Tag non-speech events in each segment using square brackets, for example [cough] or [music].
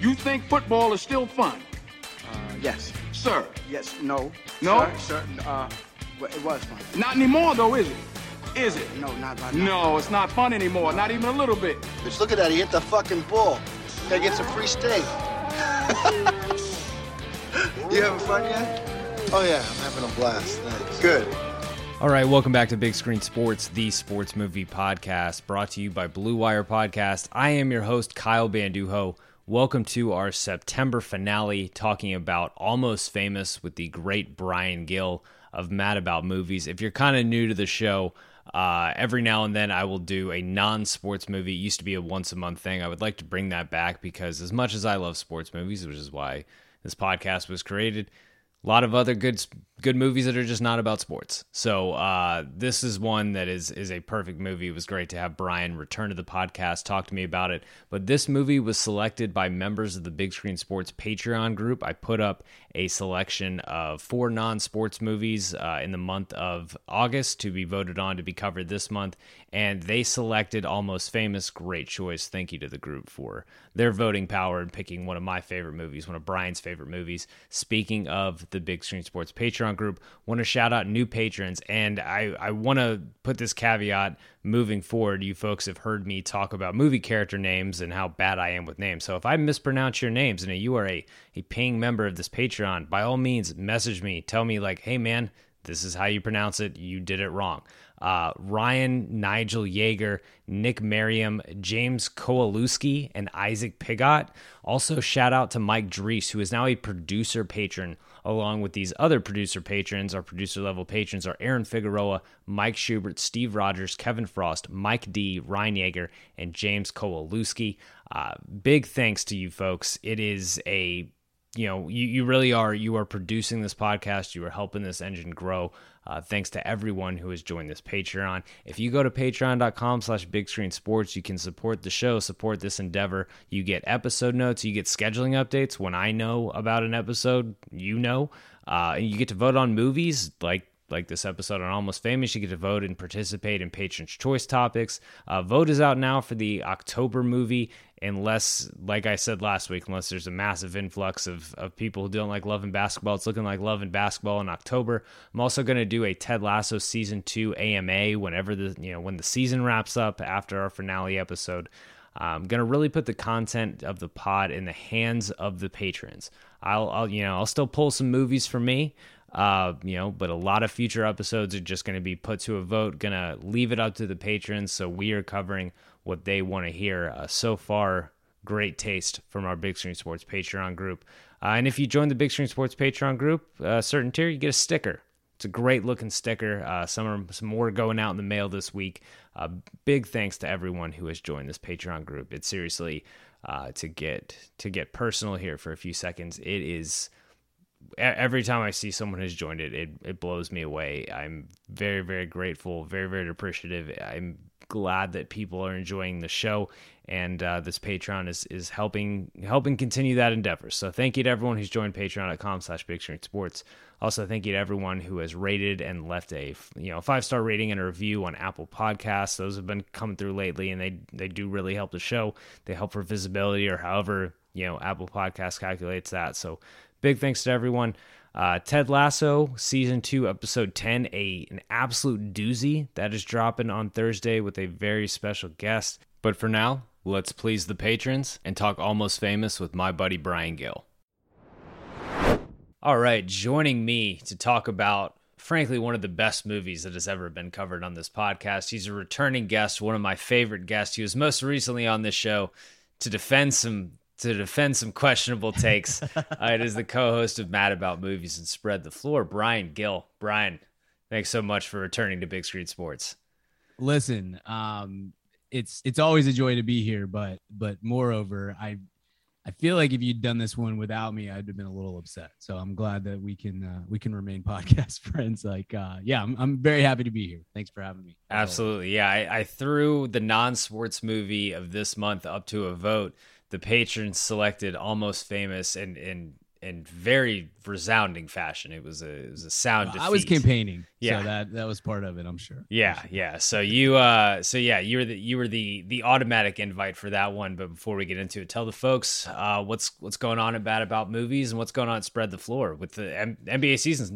You think football is still fun? Uh, yes. Sir. Yes. No. No? Sir, sir, uh, well, it was fun. Not anymore, though, is it? Is it? No, not right now. No, it's not fun anymore. Not even a little bit. Bitch, look at that. He hit the fucking ball. Gotta get some free steak. [laughs] you having fun yet? Oh, yeah. I'm having a blast. Thanks. Good. All right, welcome back to Big Screen Sports, the sports movie podcast, brought to you by Blue Wire Podcast. I am your host, Kyle Banduho. Welcome to our September finale, talking about Almost Famous with the great Brian Gill of Mad About Movies. If you're kind of new to the show, uh, every now and then I will do a non sports movie. It used to be a once a month thing. I would like to bring that back because, as much as I love sports movies, which is why this podcast was created, a lot of other good good movies that are just not about sports. So uh, this is one that is is a perfect movie. It was great to have Brian return to the podcast, talk to me about it. But this movie was selected by members of the Big Screen Sports Patreon group. I put up a selection of four non-sports movies uh, in the month of August to be voted on to be covered this month, and they selected Almost Famous. Great choice. Thank you to the group for their voting power and picking one of my favorite movies, one of Brian's favorite movies. Speaking of the Big Screen Sports Patreon group, want to shout out new patrons, and I I want to put this caveat moving forward. You folks have heard me talk about movie character names and how bad I am with names. So if I mispronounce your names and you are a a paying member of this Patreon, by all means message me, tell me like, hey man, this is how you pronounce it. You did it wrong. Uh, Ryan, Nigel Yeager, Nick Merriam, James Kowalewski, and Isaac Pigot. Also, shout out to Mike Drees, who is now a producer patron, along with these other producer patrons. Our producer level patrons are Aaron Figueroa, Mike Schubert, Steve Rogers, Kevin Frost, Mike D, Ryan Yeager, and James Kowalewski. Uh, big thanks to you folks. It is a you know you, you really are you are producing this podcast. You are helping this engine grow. Uh, thanks to everyone who has joined this patreon. If you go to patreon.com slash big screen sports you can support the show support this endeavor. You get episode notes you get scheduling updates. When i know about an episode you know. Uh, and you get to vote on movies like like this episode on Almost Famous, you get to vote and participate in Patrons' Choice topics. Uh, vote is out now for the October movie, unless, like I said last week, unless there's a massive influx of, of people who don't like Love and Basketball. It's looking like Love and Basketball in October. I'm also going to do a Ted Lasso season two AMA whenever the you know when the season wraps up after our finale episode. I'm going to really put the content of the pod in the hands of the patrons. I'll, I'll you know I'll still pull some movies for me. Uh, you know, but a lot of future episodes are just going to be put to a vote. Going to leave it up to the patrons, so we are covering what they want to hear. Uh, so far, great taste from our Big Screen Sports Patreon group. Uh, and if you join the Big Screen Sports Patreon group, a certain tier, you get a sticker. It's a great looking sticker. Uh, some are, some more going out in the mail this week. Uh, big thanks to everyone who has joined this Patreon group. It's seriously uh, to get to get personal here for a few seconds. It is every time I see someone has joined it, it, it blows me away. I'm very, very grateful, very, very appreciative. I'm glad that people are enjoying the show, and uh, this Patreon is is helping helping continue that endeavor. So thank you to everyone who's joined Patreon.com/slash Big Screen Sports. Also, thank you to everyone who has rated and left a you know five star rating and a review on Apple Podcasts. Those have been coming through lately, and they they do really help the show. They help for visibility, or however you know Apple Podcast calculates that. So big thanks to everyone. Uh, Ted Lasso season two episode ten, a an absolute doozy that is dropping on Thursday with a very special guest. But for now, let's please the patrons and talk almost famous with my buddy Brian Gill. All right, joining me to talk about, frankly, one of the best movies that has ever been covered on this podcast. He's a returning guest, one of my favorite guests. He was most recently on this show to defend some to defend some questionable takes. uh, it is the co-host of Mad About Movies and Spread the Floor, Brian Gill. Brian, thanks so much for returning to Big Screen Sports. Listen, um, it's it's always a joy to be here, but but moreover, I I feel like if you'd done this one without me, I'd have been a little upset. So I'm glad that we can uh, we can remain [laughs] podcast friends. Like, uh, yeah, I'm I'm very happy to be here. Thanks for having me. Absolutely, yeah. I, I threw the non-sports movie of this month up to a vote. The patrons selected Almost Famous, and and in very resounding fashion. It was a it was a sound. I was campaigning, yeah. So that that was part of it. I'm sure. Yeah, yeah. So you uh, so yeah, you were the you were the the automatic invite for that one. But before we get into it, tell the folks uh, what's what's going on at Mad About Movies and what's going on at Spread the Floor with the M- NBA season's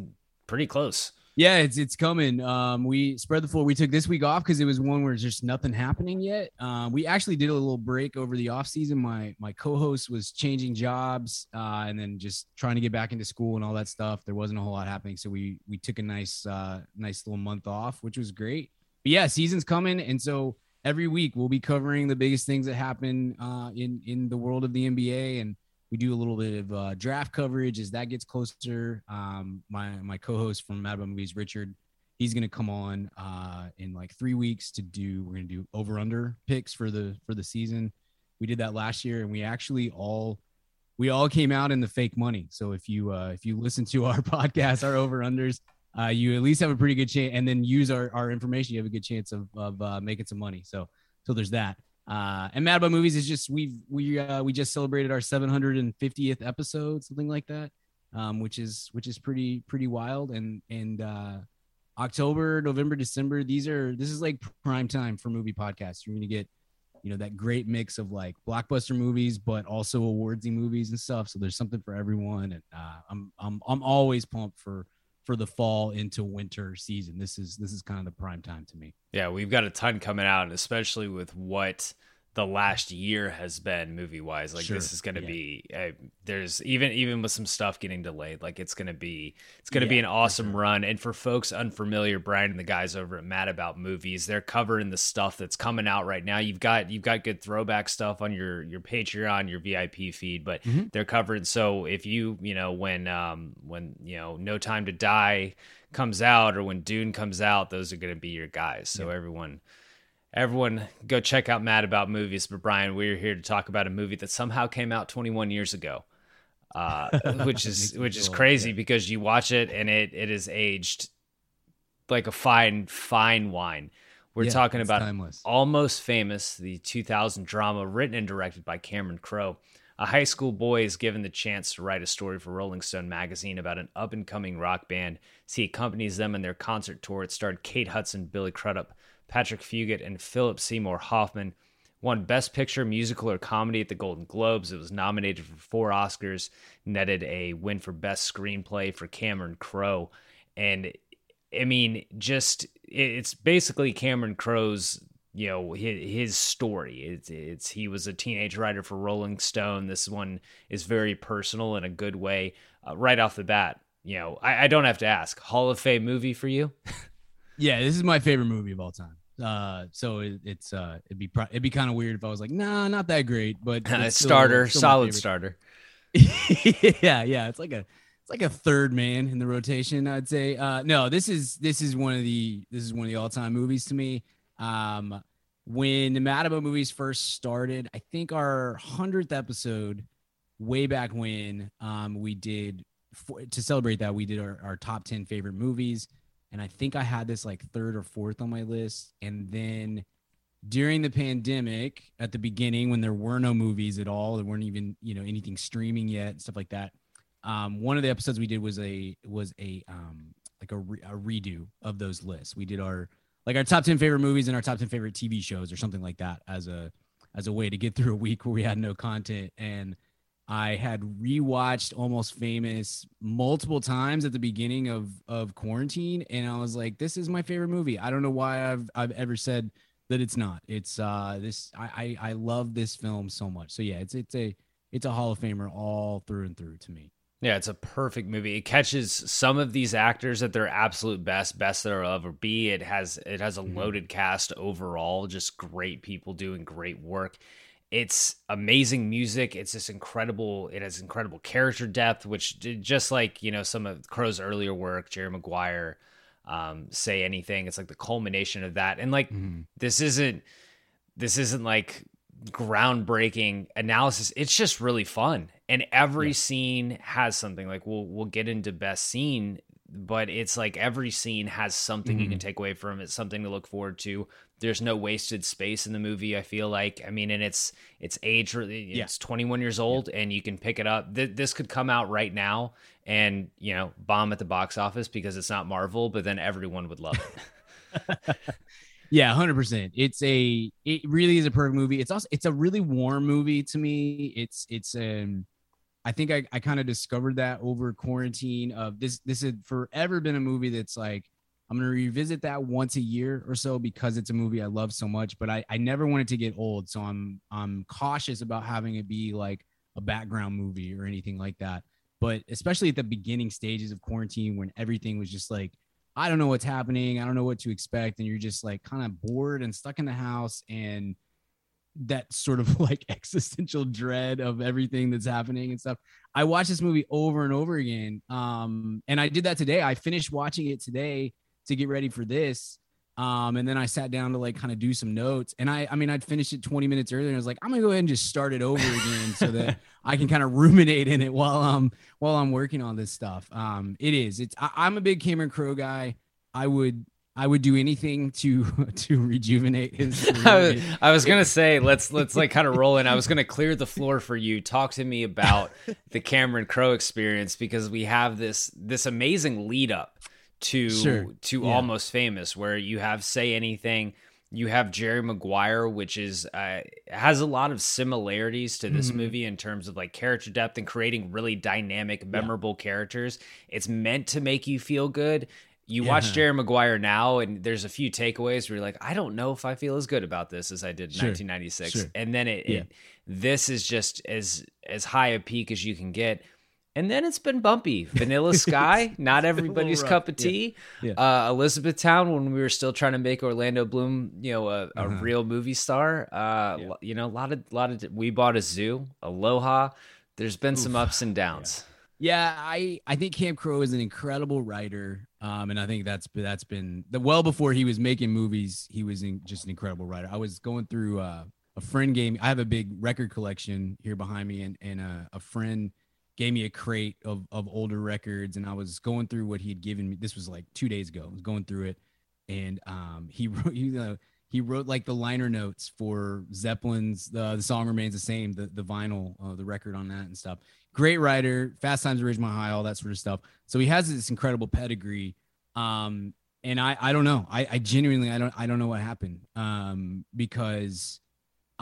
pretty close. Yeah, it's it's coming. Um, we spread the floor. We took this week off because it was one where there's just nothing happening yet. Um, we actually did a little break over the off season. My my co-host was changing jobs uh, and then just trying to get back into school and all that stuff. There wasn't a whole lot happening, so we we took a nice uh, nice little month off, which was great. But yeah, season's coming, and so every week we'll be covering the biggest things that happen uh, in in the world of the NBA and we do a little bit of uh, draft coverage as that gets closer. Um, my my co-host from Mad About Movies, Richard, he's gonna come on uh, in like three weeks to do. We're gonna do over under picks for the for the season. We did that last year, and we actually all we all came out in the fake money. So if you uh, if you listen to [laughs] our podcast, our over unders, uh, you at least have a pretty good chance, and then use our our information, you have a good chance of of uh, making some money. So so there's that. Uh, and Mad About Movies is just we've we uh, we just celebrated our 750th episode, something like that, um, which is which is pretty pretty wild. And and uh, October, November, December, these are this is like prime time for movie podcasts. You're gonna get you know that great mix of like blockbuster movies, but also awardsy movies and stuff. So there's something for everyone. And uh, I'm I'm I'm always pumped for for the fall into winter season. This is this is kind of the prime time to me. Yeah, we've got a ton coming out, especially with what the last year has been movie wise. Like sure. this is going to yeah. be uh, there's even even with some stuff getting delayed, like it's going to be it's going to yeah, be an awesome sure. run. And for folks unfamiliar, Brian and the guys over at Mad About Movies, they're covering the stuff that's coming out right now. You've got you've got good throwback stuff on your your Patreon, your VIP feed, but mm-hmm. they're covered. So if you you know when um when you know No Time to Die comes out or when Dune comes out, those are going to be your guys. So yeah. everyone everyone go check out Mad About Movies. But Brian, we're here to talk about a movie that somehow came out 21 years ago, uh, [laughs] which is which is crazy yeah. because you watch it and it it is aged like a fine fine wine. We're yeah, talking about timeless. Almost Famous, the 2000 drama written and directed by Cameron Crowe. A high school boy is given the chance to write a story for Rolling Stone magazine about an up and coming rock band. So he accompanies them in their concert tour. It starred Kate Hudson, Billy Crudup, Patrick Fugit, and Philip Seymour Hoffman. Won Best Picture, Musical, or Comedy at the Golden Globes. It was nominated for four Oscars, netted a win for Best Screenplay for Cameron Crowe. And I mean, just it's basically Cameron Crowe's you know his, his story it's, it's he was a teenage writer for rolling stone this one is very personal in a good way uh, right off the bat you know I, I, don't have to ask hall of fame movie for you [laughs] yeah this is my favorite movie of all time uh, so it, it's uh, it'd be pro- it'd be kind of weird if I was like, nah, not that great, but [laughs] kind of starter, still solid starter. [laughs] yeah, yeah, it's like a it's like a third man in the rotation, I'd say. Uh, no, this is this is one of the this is one of the all time movies to me. Um, when the Mad About movies first started, I think our hundredth episode, way back when, um, we did for, to celebrate that we did our, our top ten favorite movies and I think I had this like third or fourth on my list. And then during the pandemic at the beginning when there were no movies at all, there weren't even you know anything streaming yet, stuff like that. Um, one of the episodes we did was a was a um, like a, re- a redo of those lists. We did our like our top ten favorite movies and our top ten favorite TV shows or something like that as a as a way to get through a week where we had no content and I had rewatched Almost Famous multiple times at the beginning of of quarantine, and I was like, "This is my favorite movie." I don't know why I've I've ever said that it's not. It's uh this I I, I love this film so much. So yeah, it's it's a it's a Hall of Famer all through and through to me. Yeah, it's a perfect movie. It catches some of these actors at their absolute best, best that will ever be. It has it has a loaded cast overall, just great people doing great work. It's amazing music. It's just incredible. It has incredible character depth, which just like you know some of Crowe's earlier work, Jerry Maguire, um, say anything. It's like the culmination of that. And like this isn't this isn't like groundbreaking analysis. It's just really fun. And every scene has something. Like we'll we'll get into best scene, but it's like every scene has something you can take away from it, something to look forward to. There's no wasted space in the movie. I feel like. I mean, and it's it's age. It's 21 years old, and you can pick it up. Th- this could come out right now, and you know, bomb at the box office because it's not Marvel, but then everyone would love it. [laughs] [laughs] Yeah, hundred percent. It's a it really is a perfect movie. It's also it's a really warm movie to me. It's it's um I think I, I kind of discovered that over quarantine of this this had forever been a movie that's like I'm gonna revisit that once a year or so because it's a movie I love so much, but I, I never wanted to get old. So I'm I'm cautious about having it be like a background movie or anything like that. But especially at the beginning stages of quarantine when everything was just like I don't know what's happening. I don't know what to expect. And you're just like kind of bored and stuck in the house and that sort of [laughs] like existential dread of everything that's happening and stuff. I watched this movie over and over again. Um, and I did that today. I finished watching it today to get ready for this. Um, and then I sat down to like kind of do some notes. And I, I mean, I'd finished it 20 minutes earlier. And I was like, I'm gonna go ahead and just start it over again so that [laughs] I can kind of ruminate in it while I'm while I'm working on this stuff. Um, it is. It's. I, I'm a big Cameron Crowe guy. I would. I would do anything to [laughs] to rejuvenate his. [laughs] I was, I was gonna say let's let's like kind of roll in. I was gonna clear the floor for you. Talk to me about the Cameron Crowe experience because we have this this amazing lead up to Sure. to Yeah. almost famous where you have say anything. You have Jerry Maguire, which is uh, has a lot of similarities to Mm-hmm. this movie in terms of like character depth and creating really dynamic, memorable characters. It's meant to make you feel good. You watch Jerry Maguire now, and there's a few takeaways where you're like, I don't know if I feel as good about this as I did in Sure. 1996. Sure. And then it, Yeah. it this is just as as high a peak as you can get. And then it's been bumpy. [laughs] Vanilla Sky, not everybody's cup of tea. Yeah. Uh, Elizabethtown, when we were still trying to make Orlando Bloom, you know, a, a Uh-huh. real movie star. Uh, Yeah. lo- you know, a lot of lot of. We bought a zoo, Aloha. There's been some ups and downs. Yeah, I I think Camp Crowe is an incredible writer, um, and I think that's that's been the well before he was making movies. He was in, just an incredible writer. I was going through uh, a friend game. I have a big record collection here behind me, and and uh, a friend gave me a crate of of older records, and I was going through what he had given me. This was like two days ago. I was going through it, and um, he [laughs] wrote you know he wrote like the liner notes for Zeppelin's the the song remains the same the the vinyl uh, the record on that and stuff great writer, Fast Times at Ridgemont High, all that sort of stuff. So he has this incredible pedigree. Um, and I, I don't know. I, I genuinely, I don't, I don't know what happened. Um, because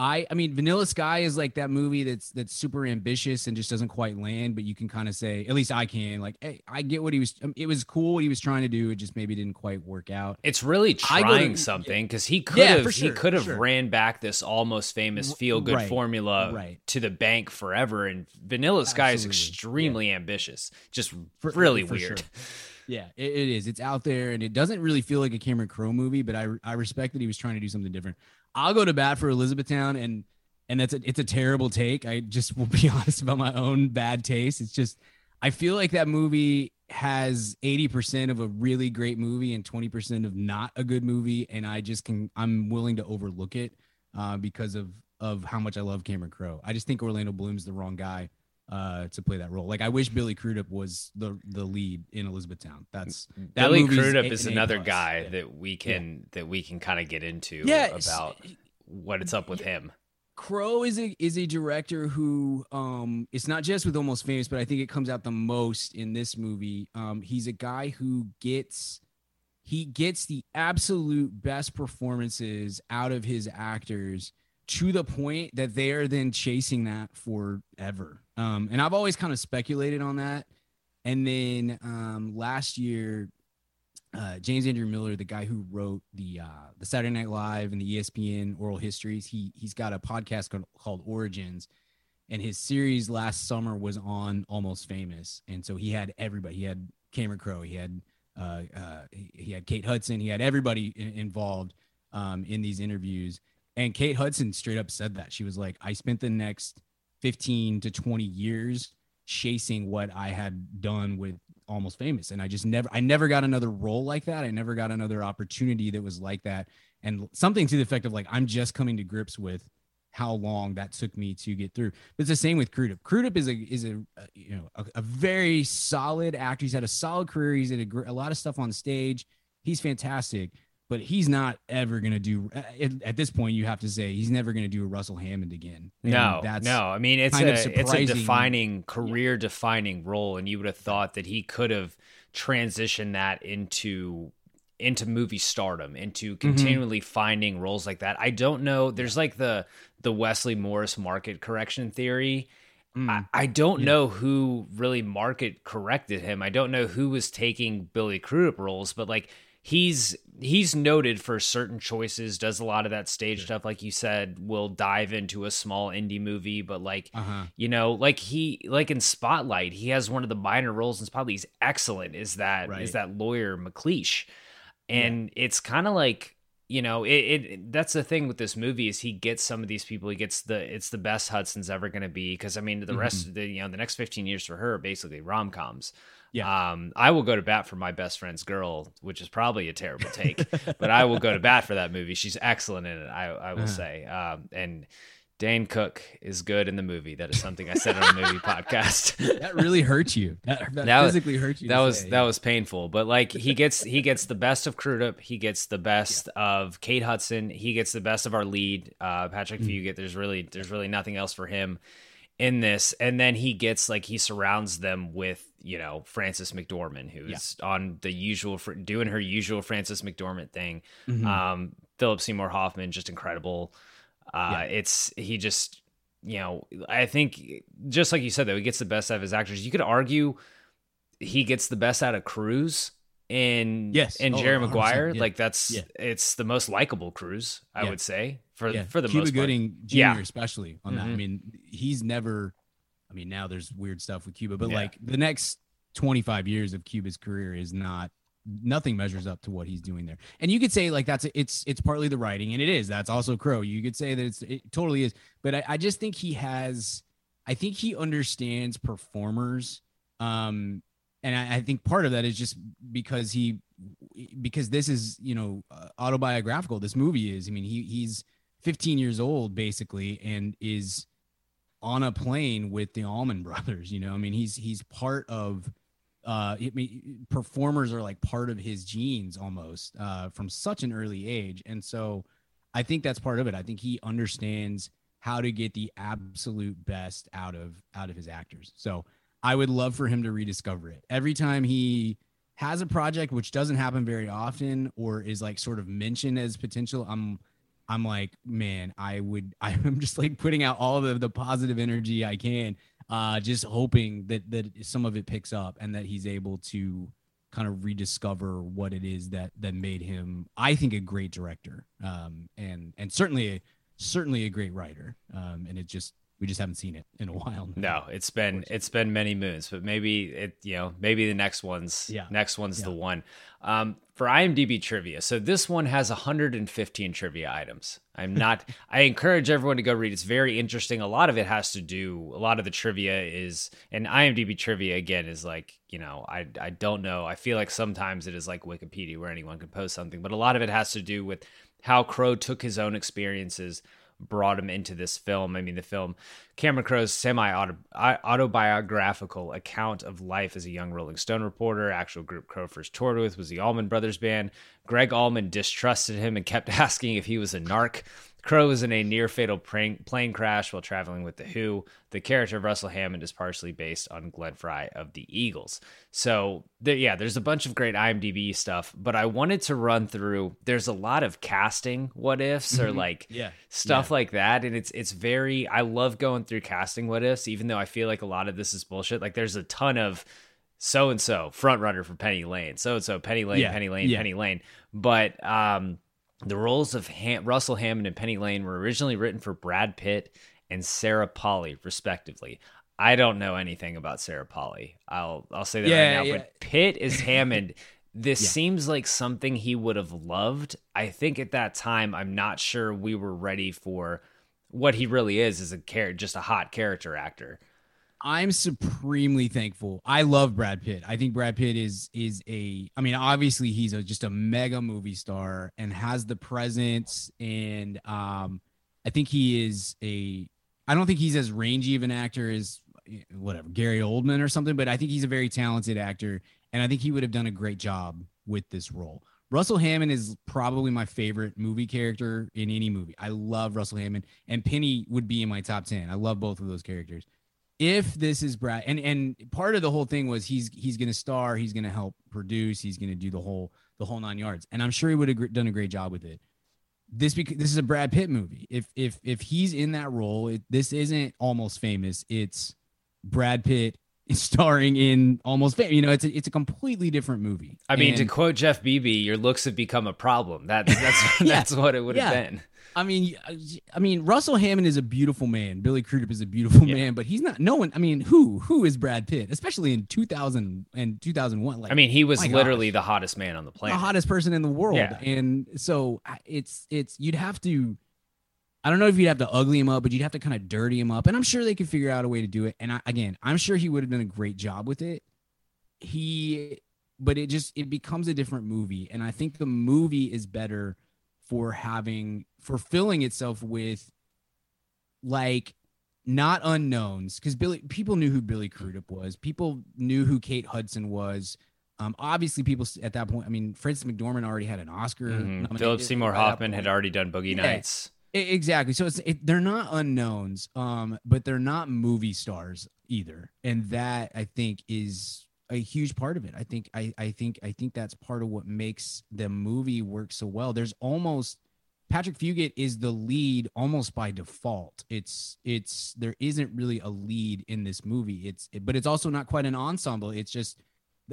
I, I mean, Vanilla Sky is like that movie that's that's super ambitious and just doesn't quite land. But you can kind of say, at least I can, like, hey, I get what he was. It was cool what he was trying to do. It just maybe didn't quite work out. It's really go to- trying something because he could Yeah, have for he could have sure. ran back this almost famous feel good right, formula right. to the bank forever. And Vanilla Sky is Absolutely, yeah. extremely ambitious, just For- really for weird. sure. [laughs] Yeah, it, it is. It's out there, and it doesn't really feel like a Cameron Crowe movie, but I I respect that he was trying to do something different. I'll go to bat for Elizabethtown, and and that's a, it's a terrible take. I just [laughs] will be honest about my own bad taste. It's just I feel like that movie has 80% of a really great movie and 20% of not a good movie and I just can I'm willing to overlook it uh, because of of how much I love Cameron Crowe. I just think Orlando Bloom's the wrong guy uh, to play that role. Like I wish Billy Crudup was the the lead in Elizabethtown. That's that Billy Crudup is an A another plus. guy Yeah. that we can that we can kind of get into yeah, about. what it's up with him. Crowe is a is a director who um it's not just with Almost Famous, but I think it comes out the most in this movie. Um he's a guy who gets he gets the absolute best performances out of his actors to the point that they are then chasing that forever. Um and I've always kind of speculated on that. And then um last year uh, James Andrew Miller, the guy who wrote the uh, the Saturday Night Live and the ESPN oral histories, he he's got a podcast called, called Origins, and his series last summer was on Almost Famous, and so he had everybody. He had Cameron Crowe, he had uh, uh, he, he had Kate Hudson, he had everybody in, involved um, in these interviews. And Kate Hudson straight up said that. She was like, "I spent the next fifteen to twenty years." chasing what I had done with almost famous. And i just never i never got another role like that. I never got another opportunity that was like that. And something to the effect of like i'm just coming to grips with how long that took me to get through. But it's the same with crudup. Crudup is a is a, a you know a, a, very solid actor. He's had a solid career. He's had a, a lot of stuff on stage. He's fantastic but he's not ever going to do at, at, this point you have to say he's never going to do a russell hammond again and no no i mean it's a it's a defining career defining role and you would have thought that he could have transitioned that into into movie stardom into Mm-hmm. continually mm-hmm. finding roles like that i don't know there's like the the wesley morris market correction theory Mm. I, I, don't yeah. know who really market corrected him. I don't know who was taking Billy Crudup roles, but like he's he's noted for certain choices does a lot of that stage stuff like you said will dive into a small indie movie but like uh-huh. you know like he like in spotlight he has one of the minor roles in spotlight he's excellent is that right. is that lawyer mcleish and yeah. it's kind of like you know it, it that's the thing with this movie is he gets some of these people he gets the it's the best hudson's ever going to be because i mean the rest Mm-hmm. of the you know the next 15 years for her are basically rom-coms yeah. Um, I will go to bat for my best friend's girl, which is probably a terrible take, but I will go to bat for that movie. She's excellent in it. I, I will Uh-huh. say. Um, and Dane Cook is good in the movie. That is something I said on a movie [laughs] podcast. that really hurt you. That, that, That was- physically hurt you. that was say. that was painful, but like he gets he gets the best of Crudup. He gets the best of Kate Hudson. He gets the best of our lead, uh, Patrick Fugit. There's really there's really nothing else for him in this, and then he gets like he surrounds them with you know Frances McDormand, who's on the usual fr- doing her usual Frances McDormand thing. Mhm. Um, Philip Seymour Hoffman, just incredible. Uh, Yeah. It's he just you know I think just like you said though he gets the best out of his actors. You could argue he gets the best out of Cruise and Yes. and Oh, Jerry Maguire. yeah. Like that's Yeah. it's the most likable Cruise I Yeah. would say for yeah. for the Cuba most part. Gooding Jr. Yeah. especially on that. I Mhm. mean, he's never. I mean, now there's weird stuff with Cuba, but Yeah. like the next 25 years of Cuba's career is not nothing measures up to what he's doing there. And you could say like that's it's it's partly the writing, and it is. That's also Crowe. You could say that it's it totally is. But I, I just think he has. I think he understands performers. Um, and I, I think part of that is just because he because this is you know uh, autobiographical this movie is i mean he he's 15 years old basically and is on a plane with the Allman [laughs] brothers you know? I mean he's he's part of uh I mean, performers are like part of his genes almost uh from such an early age. And so i think that's part of it. I think he understands how to get the absolute best out of out of his actors. So i would love for him to rediscover it. Every time he has a project which doesn't happen very often or is like sort of mentioned as potential i'm i'm like man i would [laughs] i'm just like putting out all the the positive energy i can uh just hoping that that some of it picks up and that he's able to kind of rediscover what it is that that made him i think a great director um and and certainly a certainly a great writer um and it just we just haven't seen it in a while No, it's been it's been many moons, but maybe it you know maybe the next one's Yeah. next one's the one. Um, for IMDb trivia, so this one has 115 trivia items. I'm not. [laughs] I encourage everyone to go read. It's very interesting. A lot of it has to do. A lot of the trivia is and IMDb trivia again is like you know I I don't know. I feel like sometimes it is like Wikipedia where anyone can post something, but a lot of it has to do with how Crowe took his own experiences brought him into this film. I mean, the film Cameron Crowe's semi autobiographical account of life as a young Rolling Stone reporter. Actual group Crowe first toured with was the Allman Brothers Band. Gregg Allman distrusted him and kept [laughs] asking if he was a narc. Crowe was in a near fatal plane, crash while traveling with The Who. The character of Russell Hammond is partially based on Glenn Frey of the Eagles. So, there, yeah, there's a bunch of great IMDb stuff, but I wanted to run through. There's a lot of casting what ifs or like Yeah. stuff like that, and it's it's very. I love going through casting what ifs, even though I feel like a lot of this is bullshit. Like, there's a ton of so and so front runner for Penny Lane, so and so Penny Lane, Yeah, Penny Lane, yeah. Penny Lane. But um, the roles of Ham- Russell Hammond and Penny Lane were originally written for Brad Pitt and Sarah Polley, respectively. I don't know anything about Sarah Polley. I'll I'll say that Yeah, right now. yeah. But Pitt is [laughs] Hammond. This Yeah. seems like something he would have loved. I think at that time, I'm not sure we were ready for what he really is as a character, just a hot character actor. I'm supremely thankful. I love Brad Pitt. I think Brad Pitt is is a. I mean, obviously he's a, just a mega movie star and has the presence. And um, I think he is a. I don't think he's as rangy of an actor as whatever Gary Oldman or something, but I think he's a very talented actor, and I think he would have done a great job with this role. Russell Hammond is probably my favorite movie character in any movie. I love Russell Hammond, and Penny would be in my top ten. I love both of those characters if this is Brad and and part of the whole thing was he's he's going to star, he's going to help produce, he's going to do the whole the whole nine yards, and I'm sure he would have done a great job with it. This bec- this is a Brad Pitt movie. If if if he's in that role, it, this isn't almost famous. It's Brad Pitt [laughs] starring in almost famous. You know, it's a, it's a completely different movie. I mean, to quote Jeff Bebe, your looks have become a problem. That that's [laughs] [laughs] Yeah. that's what it would have Yeah. been. I mean, uh, I mean, Russell Hammond is a beautiful man. Billy Crudup is a beautiful Yeah. man, but he's not. No one. I mean, who who is Brad Pitt? Especially in 2000 and 2001. Like, I mean, he was my gosh, literally the hottest man on the planet, the hottest person in the world, Yeah. and so it's it's you'd have to. I don't know if you'd have to ugly him up, but you'd have to kind of dirty him up, and I'm sure they could figure out a way to do it. And I, again, I'm sure he would have done a great job with it. He, but it just it becomes a different movie, and I think the movie is better for having for filling itself with like not unknowns because Billy people knew who Billy Crudup was. People knew who Kate Hudson was. Um, obviously, people at that point. I mean, Frances McDormand already had an Oscar. Mhm. Philip Seymour Hoffman had already done Boogie Yeah. Nights. Exactly. So it's it, they're not unknowns, um, but they're not movie stars either, and that I think is a huge part of it. I think I I think I think that's part of what makes the movie work so well. There's almost Patrick Fugit is the lead almost by default. It's it's there isn't really a lead in this movie. It's but it's also not quite an ensemble. It's just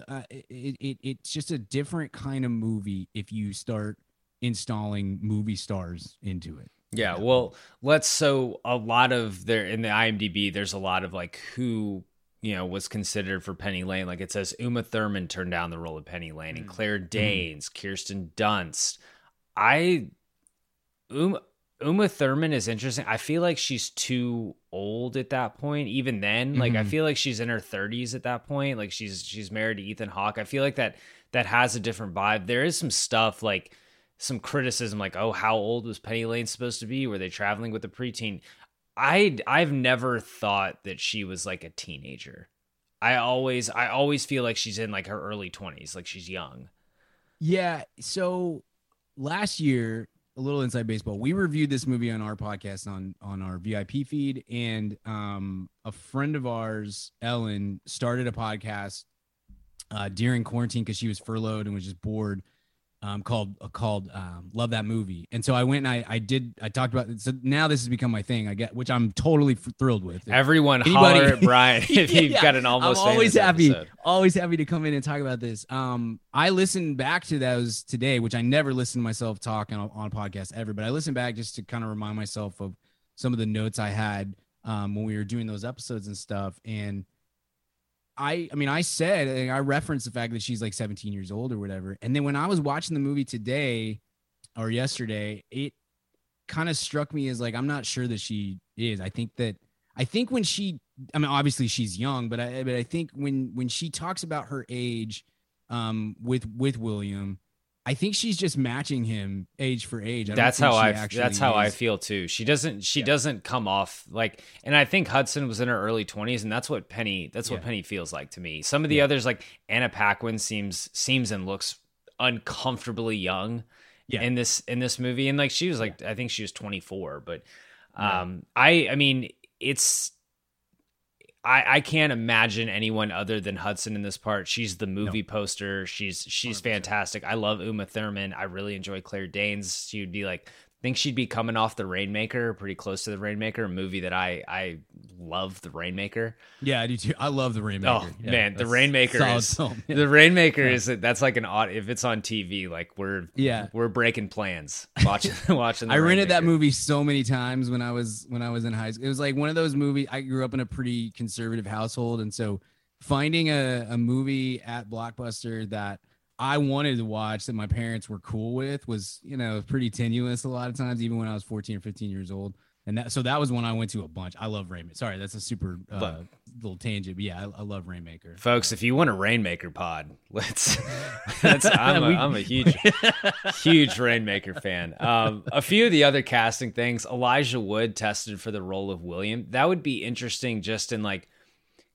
uh, it, it it's just a different kind of movie if you start installing movie stars into it. Yeah, well, let's so a lot of there in the IMDb there's a lot of like who, you know, was considered for Penny Lane. Like it says Uma Thurman turned down the role of Penny Lane and Claire Danes, Kirsten Dunst. I Uma Uma Thurman is interesting. I feel like she's too old at that point. Even then, like I Mhm. feel like she's in her 30s at that point. Like she's she's married to Ethan Hawke. I feel like that that has a different vibe. There is some stuff like some criticism like, "Oh, how old was Penny Lane supposed to be? Were they traveling with a preteen?" I I've never thought that she was like a teenager. I always I always feel like she's in like her early 20s, like she's young. Yeah. So last year, a little inside baseball, we reviewed this movie on our podcast on on our VIP feed, and um, a friend of ours, Ellen, started a podcast uh, during quarantine because she was furloughed and was just bored. Um, called uh, called um, love that movie, and so I went and I I did I talked about it. So now this has become my thing. I get which I'm totally f- thrilled with. Everyone Anybody- holler at [laughs] Brian if you've Yeah, got an almost I'm always happy, episode. always happy to come in and talk about this. Um, I listened back to those today, which I never listened to myself talk on, on a podcast ever, but I listened back just to kind of remind myself of some of the notes I had um, when we were doing those episodes and stuff. And I, I mean, I said like, I referenced the fact that she's like 17 years old or whatever. And then when I was watching the movie today or yesterday, it kind of struck me as like I'm not sure that she is. I think that I think when she I mean obviously she's young, but I but I think when when she talks about her age um with with William, I think she's just matching him age for age. I That's how I that's how I feel too. She doesn't she Yeah. doesn't come off like and I think Hudson was in her early 20s and that's what Penny that's what Penny feels like to me. Some of the Yeah. others like Anna Paquin seems seems and looks uncomfortably young Yeah. in this in this movie, and like she was like I think she was 24, but um, I I mean it's. I, I can't imagine anyone other than Hudson in this part. She's the movie poster. She's she's 100%. fantastic. I love Uma Thurman. I really enjoy Claire Danes. She would be like think she'd be coming off the Rainmaker, pretty close to the Rainmaker, a movie that I I love. The Rainmaker. Yeah, I do too. I love the Rainmaker. Oh Yeah, man, the Rainmaker is. Yeah. the Rainmaker is that's like an odd if it's on TV, like we're Yeah. we're breaking plans [laughs] watching watching. I rented that movie so many times when I was when I was in high school. It was like one of those movies. I grew up in a pretty conservative household, and so finding a, a movie at Blockbuster that I wanted to watch that my parents were cool with was you know pretty tenuous a lot of times, even when I was 14 or 15 years old. And that so that was when I went to a bunch. I love Rainmaker. Sorry, that's a super uh, little tangent, but yeah, I, I love Rainmaker. Folks, if you want a Rainmaker pod, [laughs] let's. [laughs] That's, I'm, a, I'm a huge, [laughs] huge Rainmaker fan. Um, a few of the other casting things. Elijah Wood tested for the role of William. That would be interesting, just in like,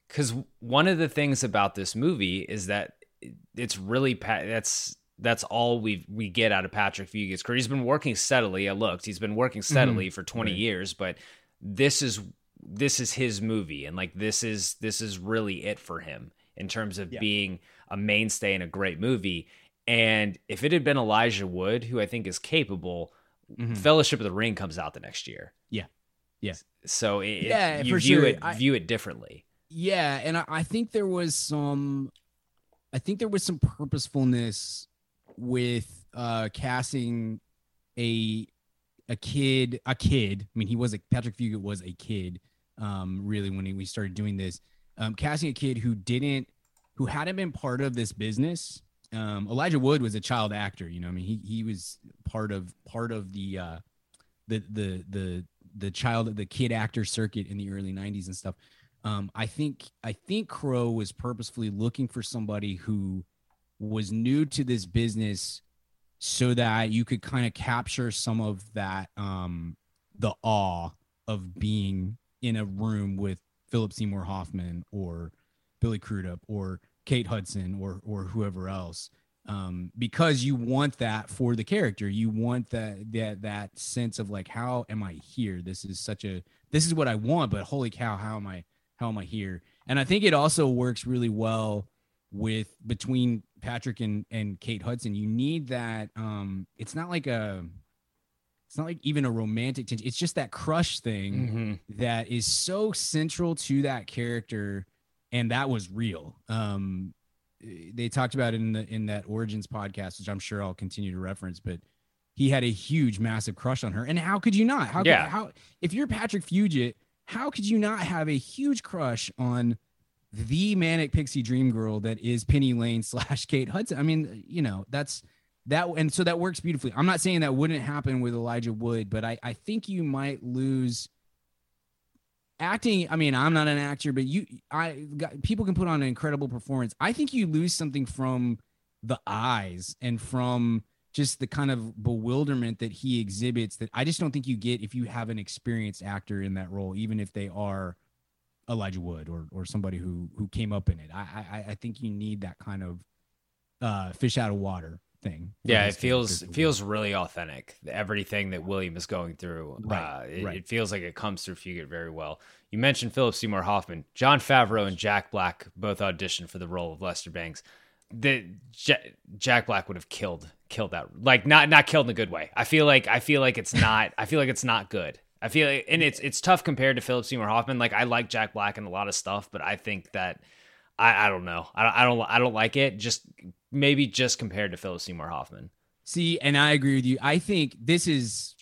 because one of the things about this movie is that it's really that's that's all we we get out of Patrick Fugit's career. He's been working steadily. I looked. He's been working steadily for 20 Right. years, but this is this is his movie and like this is this is really it for him in terms of Yeah. being a mainstay in a great movie. And if it had been Elijah Wood, who I think is capable, Mhm. Fellowship of the Ring comes out the next year. Yeah. Yeah. So it- Yeah, you view sure. it I- view it differently. Yeah, and I, I think there was some I think there was some purposefulness with uh casting a a kid a kid. I mean he was a Patrick Fugit was a kid um really when he, we started doing this. Um casting a kid who didn't who hadn't been part of this business. Um Elijah Wood was a child actor, you know. I mean he he was part of part of the uh the the the the child the kid actor circuit in the early 90s and stuff um, I think I think Crowe was purposefully looking for somebody who was new to this business so that you could kind of capture some of that um, the awe of being in a room with Philip Seymour Hoffman or Billy Crudup or Kate Hudson or or whoever else. Um, because you want that for the character. You want that that that sense of like how am I here? This is such a this is what I want but holy cow how am I how am I here? And I think it also works really well with between Patrick and and Kate Hudson. You need that. Um, it's not like a, it's not like even a romantic tension. It's just that crush thing Mhm. that is so central to that character, and that was real. Um, they talked about it in the in that Origins podcast, which I'm sure I'll continue to reference, but. He had a huge, massive crush on her, and how could you not? How? could- Yeah. how if you're Patrick Fugit, how could you not have a huge crush on the manic pixie dream girl that is Penny Lane [laughs] slash Kate Hudson? I mean, you know, that's that, and so that works beautifully. I'm not saying that wouldn't happen with Elijah Wood, but I, I think you might lose acting. I mean, I'm not an actor, but you, I got people can put on an incredible performance. I think you lose something from the eyes and from just the kind of bewilderment that he exhibits that I just don't think you get if you have an experienced actor in that role, even if they are Elijah Wood or or somebody who who came up in it. I I, I think you need that kind of uh, fish out of water thing. Yeah, it feels it feels really authentic. Everything that William is going through, Right, uh, it, right. it feels like it comes through Fugit very well. You mentioned Philip Seymour Hoffman, Jon Favreau, and Jack Black both auditioned for the role of Lester Bangs. The Ja- Jack Black would have killed killed that, like not not killed in a good way. I feel like I feel like it's not. I feel like it's not good. I feel like, and it's it's tough compared to Philip Seymour Hoffman. Like I like Jack Black and a lot of stuff, but I think that I, I don't know. I don't, I don't I don't like it. Just maybe just compared to Philip Seymour Hoffman. See, and I agree with you. I think this is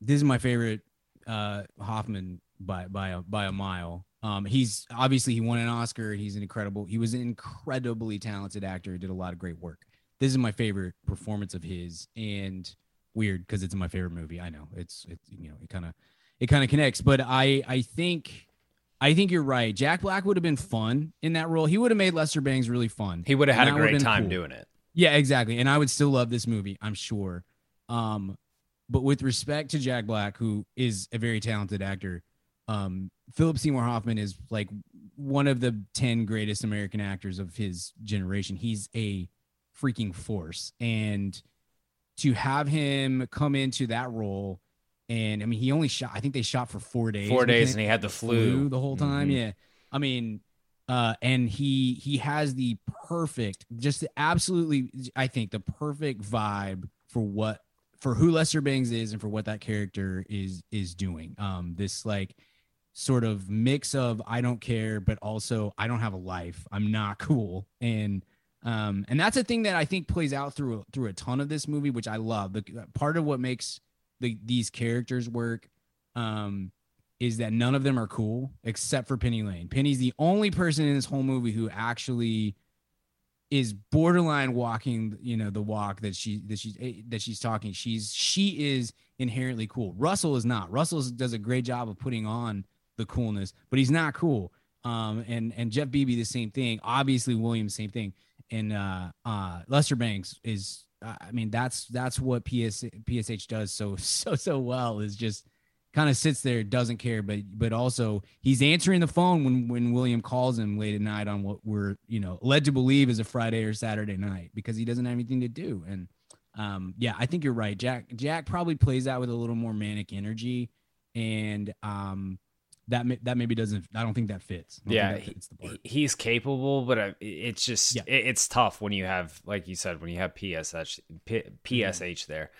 this is my favorite uh Hoffman by by a by a mile. Um he's obviously he won an Oscar. He's an incredible he was an incredibly talented actor, did a lot of great work. This is my favorite performance of his and weird because it's my favorite movie. I know. It's it's you know, it kind of it kind of connects, but I I think I think you're right. Jack Black would have been fun in that role. He would have made Lester Bangs really fun. He would have had a great time cool. doing it. Yeah, exactly. And I would still love this movie, I'm sure. Um, but with respect to Jack Black, who is a very talented actor, um, Philip Seymour Hoffman is like one of the 10 greatest American actors of his generation. He's a freaking force. And to have him come into that role, and I mean, he only shot. I think they shot for four days. Four days, and he had the flu. the whole time. Mhm. Yeah, I mean, uh, and he he has the perfect, just absolutely, I think the perfect vibe for what for who Lester Bangs is and for what that character is is doing. Um, this like sort of mix of I don't care, but also I don't have a life. I'm not [laughs] cool, and um, and that's a thing that I think plays out through through a ton of this movie, which I love. The part of what makes the these characters work, um, is that none of them are cool except for Penny Lane. Penny's the only person in this whole movie who actually is borderline walking, you know, the walk that she that she's eh, that she's talking. She's she is inherently cool. Russell is not. Russell does a great job of putting on the coolness, but he's not cool. Um, and and Jeff Bebe the same thing. Obviously, Williams same thing. And uh, uh, Lester Bangs is. I mean, that's that's what PS, PSH does so [laughs] so so well. Is just kind of sits there, doesn't care, but but also he's answering the phone when when William calls him late at night on what we're you know led to believe is a Friday or Saturday night because he doesn't have anything to do. And um, yeah, I think you're right. Jack Jack probably plays out with a little more manic energy, and um, that ma- that maybe doesn't. I don't think that fits. I Yeah, think that fits he's capable, but uh, it's just Yeah. it- it's tough when you have, like you said, when you have PSH P, PSH there.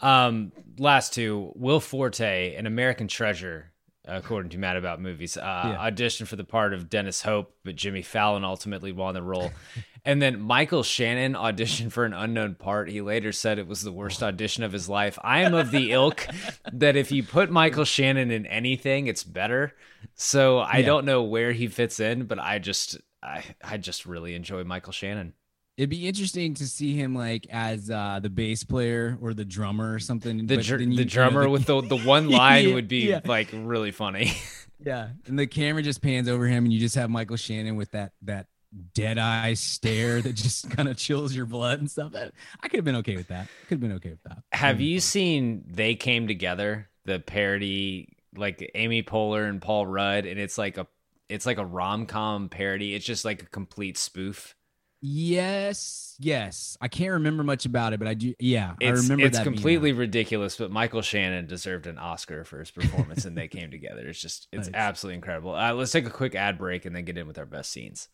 Um, last two, Will Forte, an American treasure, according to Mad About Movies, uh, Yeah. auditioned for the part of Dennis Hope, but Jimmy Fallon ultimately won the role. [laughs] and then Michael Shannon auditioned for an unknown part. He later said it was the worst audition of his life. I am of the [laughs] ilk that if you put Michael Shannon in anything, it's better. So I Yeah. don't know where he fits in, but I just I I just really enjoy Michael Shannon. It'd be interesting to see him like as uh, the bass player or the drummer or something. The dr- you- the you know, drummer the- with the the [laughs] one line Yeah, would be yeah. like really funny. [laughs] Yeah, and the camera just pans over him, and you just have Michael Shannon with that that dead eye stare that just [laughs] kind of chills your blood and stuff. I could have been okay with that. Could have been okay with that. Have you seen They Came Together, the parody like Amy Poehler and Paul Rudd and it's like a it's like a rom-com parody. It's just like a complete spoof. Yes, yes. I can't remember much about it, but I do. Yeah, I remember it's that completely out. ridiculous, but Michael Shannon deserved an Oscar for his performance and They Came Together. It's just it's Nice. absolutely incredible. Uh, let's take a quick ad break and then get in with our best scenes.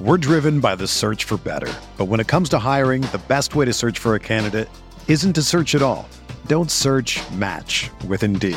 We're driven by the search for better. But when it comes to hiring, the best way to search for a candidate isn't to search at all. Don't search match with Indeed.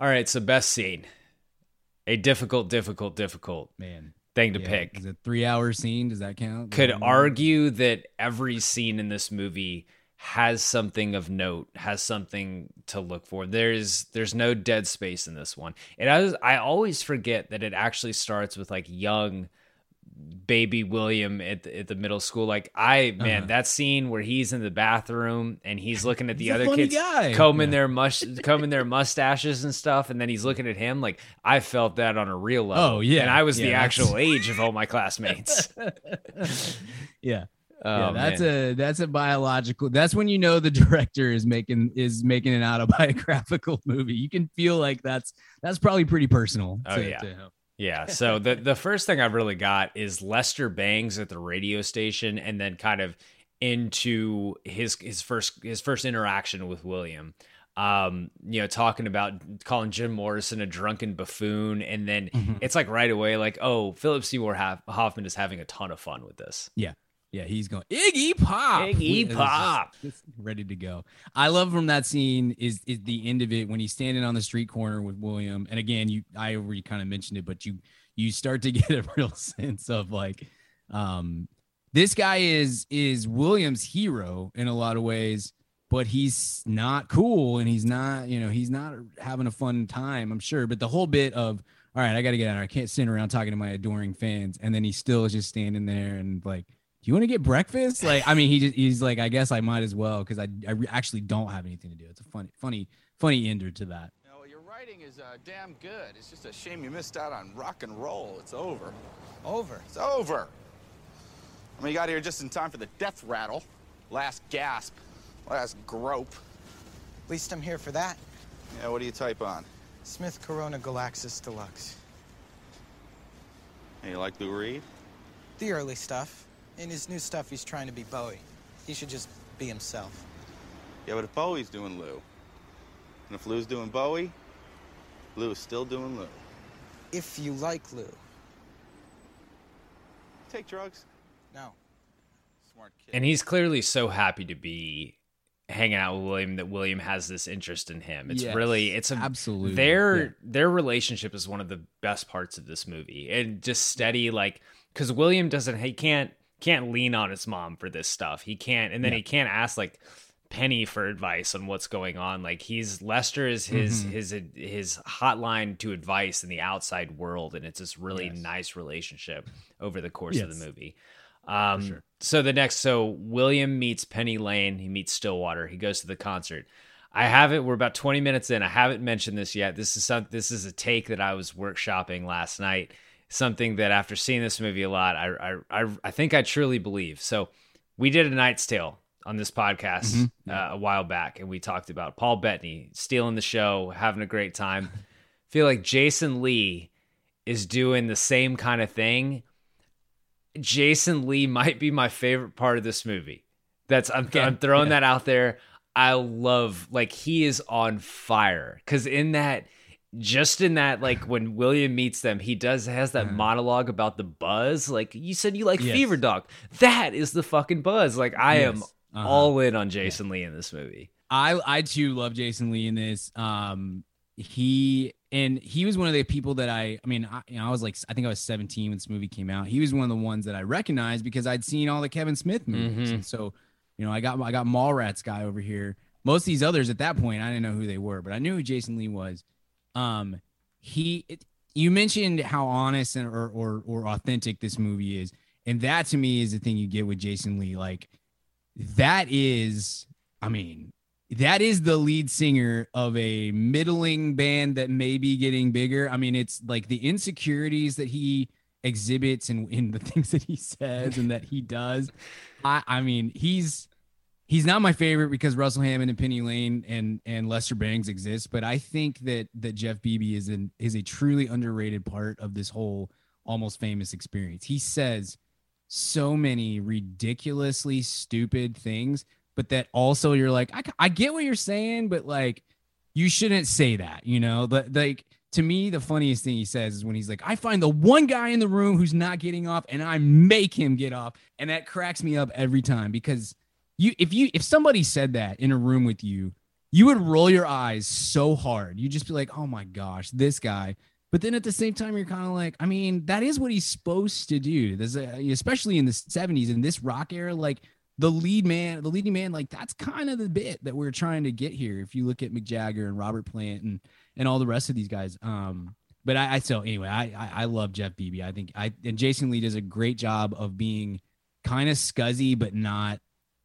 All right, so best scene. A difficult, difficult, difficult man thing to yeah, pick. Is it three hour scene? Does that count? Could that- argue that every scene in this movie has something of note, has something to look for. There's there's no dead space in this one. And I was, I always forget that it actually starts with like young baby William at the, at the middle school. Like I man, Uh-huh. that scene where he's in the bathroom and he's looking at the He's other kids guy. combing Yeah. their mush combing their mustaches and stuff, and then he's looking at him. Like I felt that on a real level. Oh, yeah. and I was Yeah, the that's- actual age of all my classmates. [laughs] yeah. [laughs] Oh, yeah, that's man. a that's a biological. That's when you know the [laughs] director is making is making an autobiographical movie. You can feel like that's that's probably pretty personal. Oh, to- yeah. to. Yeah. So the the first thing I've really got is Lester Bangs at the radio station, and then kind of into his his first his first interaction with William. um, you know, talking about calling Jim Morrison a drunken buffoon, and then Mm-hmm. it's like right away, like, oh, Philip Seymour Hoffman is having a ton of fun with this. Yeah. Yeah, he's going Iggy Pop. Iggy Pop. just- just ready to go. I love from that scene is is the end of it when he's standing on the street corner with William. And again, you I already kind of mentioned it, but you you start to [laughs] get a real sense of like um this guy is is William's hero in a lot of ways, but he's not cool and he's not, you know, he's not having a fun time, I'm sure. But the whole bit of all right, I got to get out. I can't sit around talking to my adoring fans, and then he still is just standing there and like, you want to get breakfast? Like, I mean, he just he's like, I guess I might as well because I I re- actually don't have anything to do. It's a funny, funny, funny ender to that. You know, your writing is uh, damn good. It's just a shame you missed out on rock and roll. It's over. Over. It's over. I mean, you got here just in time for the death rattle. Last gasp. Last grope. At least I'm here for that. Yeah, what do you type on? Smith Corona Galaxie Deluxe. Hey, you like Lou Reed? The early stuff. In his new stuff, he's trying to be Bowie. He should just be himself. Yeah, but if Bowie's doing Lou, and if Lou's doing Bowie, Lou's still doing Lou. If you like Lou. Take drugs. No. Smart kid. And he's clearly so happy to be hanging out with William that William has this interest in him. It's Yes, really it's a absolutely, their yeah. their relationship is one of the best parts of this movie. And just steady like cuz William doesn't he can't can't lean on his mom for this stuff. He can't and then Yeah. he can't ask like Penny for advice on what's going on. Like he's Lester is his Mm-hmm. his his hotline to advice in the outside world and it's this really Yes. nice relationship over the course of the movie. Um, sure. So the next, so William meets Penny Lane. He meets Stillwater. He goes to the concert. I haven't. We're about twenty minutes in. I haven't mentioned this yet. This is some. This is a take that I was workshopping last night. Something that after seeing this movie a lot, I I I, I think I truly believe. So we did a Knight's Tale on this podcast uh, a while back, and we talked about Paul Bettany stealing the show, having a great time. feel like Jason Lee is doing the same kind of thing. Jason Lee might be my favorite part of this movie. That's I'm, I'm throwing that out there. I love like he is on fire because in that just in that like [sighs] when William meets them, he does has that monologue about the buzz. Like you said, you like Yes. Fever Dog. That is the fucking buzz. Like I am Uh-huh. all in on Jason Lee in this movie. I I too love Jason Lee in this. Um, he and he was one of the people that I. I mean, I, you know, I was like, I think I was 17 when this movie came out. He was one of the ones that I recognized because I'd seen all the Kevin Smith movies, Mhm. and so you know, I got I got Mallrats guy over here. Most of these others at that point, I didn't know who they were, but I knew who Jason Lee was. Um, he, it, you mentioned how honest and or, or or authentic this movie is, and that to me is the thing you get with Jason Lee. Like, that is, I mean, that is the lead singer of a middling band that may be getting bigger. I mean, it's like the insecurities that he exhibits and in the [laughs] things that he says and that he does. I, I mean, he's he's not my favorite because Russell Hammond and Penny Lane and and Lester Bangs exist, but I think that that Jeff Bebe is an is a truly underrated part of this whole almost famous experience. He says so many ridiculously stupid things, but that also you're like, I, I get what you're saying, but like, you shouldn't say that, you know? But like, to me, the funniest thing he says is when he's like, I find the one guy in the room who's not getting off and I make him get off. And that cracks me up every time because you, if you, if somebody said that in a room with you, you would roll your eyes so hard. You'd just be like, oh my gosh, this guy. But then at the same time, you're kind of like, I mean, that is what he's supposed to do. There's a, especially in the 70s in this rock era, like the lead man, the leading man, like that's kind of the bit that we're trying to get here. If you look at Mick Jagger and Robert Plant and and all the rest of these guys. Um, but I, I so anyway, I, I I love Jeff Bebe. I think I and Jason Lee does a great job of being kind of scuzzy, but not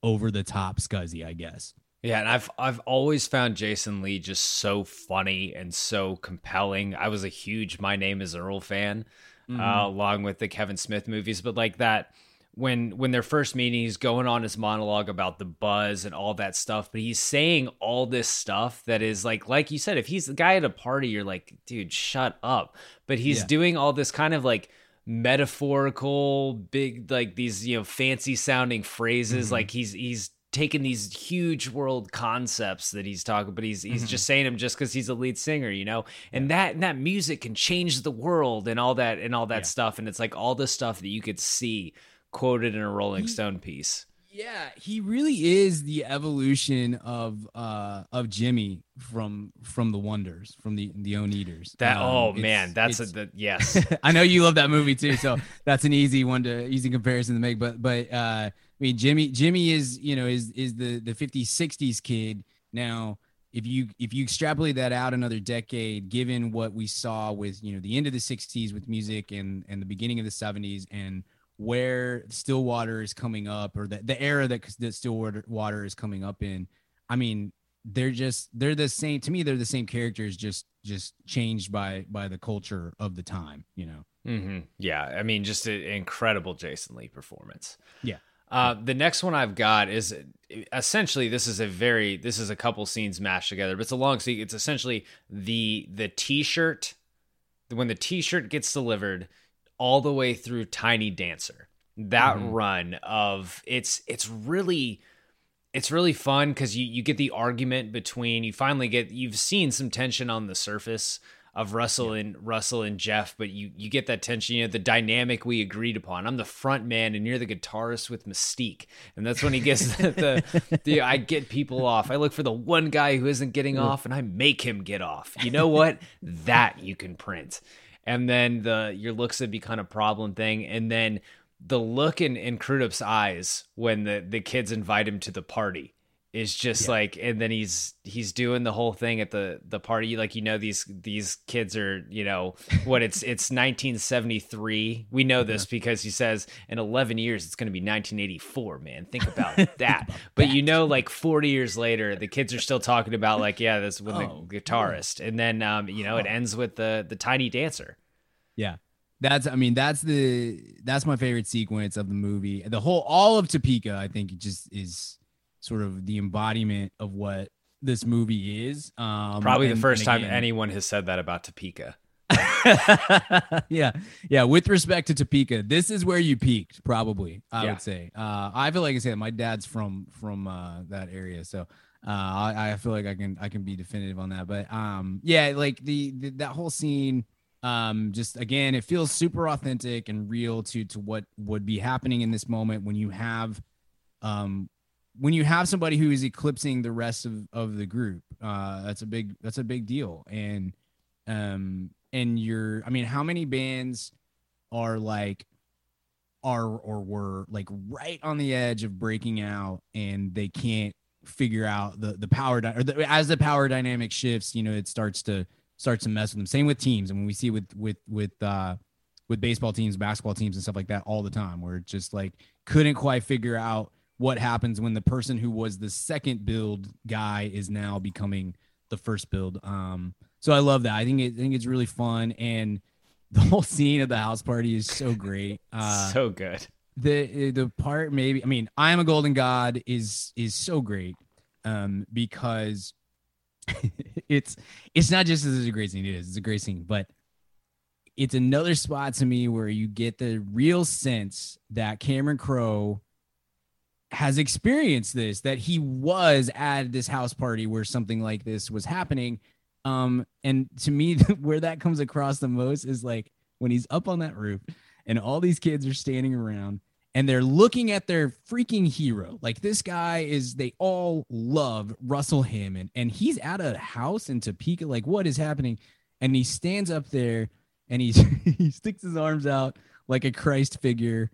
over the top scuzzy, I guess. Yeah, and I've I've always found Jason Lee just so funny and so compelling. I was a huge My Name Is Earl fan, uh, along with the Kevin Smith movies. But like that, when when they're first meeting, he's going on his monologue about the buzz and all that stuff. But he's saying all this stuff that is like, like you said, if he's the guy at a party, you're like, dude, shut up. But he's Yeah. doing all this kind of like metaphorical, big, like these you know fancy sounding phrases. Like he's he's taking these huge world concepts that he's talking, but he's he's Mm-hmm. just saying them just because he's a lead singer, you know. And that and that music can change the world and all that and all that stuff. And it's like all the stuff that you could see quoted in a Rolling Stone piece. Yeah, he really is the evolution of uh of Jimmy from from the Wonders, from the the Oneders. That Um, oh man, that's a the, yes. [laughs] I know you love that movie too, so [laughs] that's an easy one to easy comparison to make. But but uh, I mean, Jimmy Jimmy is you know is is the the 50s 60s kid now. If you if you extrapolate that out another decade, given what we saw with you know the end of the 60s with music and and the beginning of the 70s and where Stillwater is coming up or the, the era that, that Stillwater water is coming up in, I mean, they're just they're the same to me. They're the same characters, just just changed by by the culture of the time. You know. hmm Yeah, I mean, just an incredible Jason Lee performance. Yeah. Uh, the next one I've got is essentially this is a very this is a couple scenes mashed together, but it's a long scene. It's essentially the the T-shirt when the T-shirt gets delivered all the way through Tiny Dancer. That mm-hmm. run of it's it's really it's really fun because you you get the argument between you finally get you've seen some tension on the surface of Russell and Russell and Jeff, but you you get that tension, you know, the dynamic we agreed upon. I'm the front man and you're the guitarist with Mystique. And that's when he gets [laughs] the, the, the I get people off. I look for the one guy who isn't getting off and I make him get off. You know what? [laughs] that you can print. And then the your looks would become a problem thing. And then the look in, in Crudup's eyes when the, the kids invite him to the party is just like and then he's he's doing the whole thing at the the party. Like you know these these kids are you know what it's [laughs] it's 1973 we know this because he says in 11 years it's going to be 1984 man. Think about [laughs] that. but you know like 40 years later the kids are still talking about like yeah this with Oh, the guitarist and then um you know it ends with the the tiny dancer. Yeah. That's I mean that's the that's my favorite sequence of the movie. The whole all of Topeka I think just is sort of the embodiment of what this movie is. Um probably the first and time anyone has said that about Topeka [laughs] yeah, yeah. With respect to Topeka, this is where you peaked, probably. I Yeah. would say. Uh, I feel like I said my dad's from from uh, that area, so uh, I, I feel like I can I can be definitive on that. But um, yeah, like the, the that whole scene, um, just again, it feels super authentic and real to to what would be happening in this moment when you have, um, when you have somebody who is eclipsing the rest of of the group. Uh, that's a big that's a big deal, and um and you're i mean how many bands are like are or were like right on the edge of breaking out and they can't figure out the the power dy- or the, as the power dynamic shifts you know it starts to starts to mess with them same with teams and when we see with with with uh with baseball teams basketball teams and stuff like that all the time where it just like couldn't quite figure out what happens when the person who was the second build guy is now becoming the first build um so I love that. I think it, I think it's really fun, and the whole [laughs] scene of the house party is so great. [laughs] Uh, so good the the part maybe I mean I am a golden god is is so great, um because [laughs] it's it's not just as a great scene. It is it's a great scene, but it's another spot to me where you get the real sense that Cameron Crowe has experienced this that he was at this house party where something like this was happening. Um and to me [laughs] where that comes across the most is like when he's up on that roof and all these kids are standing around and they're looking at their freaking hero. Like this guy is they all love russell hammond and he's at a house in topeka. Like what is happening? And he stands up there and he's [laughs] he sticks his arms out like a christ figure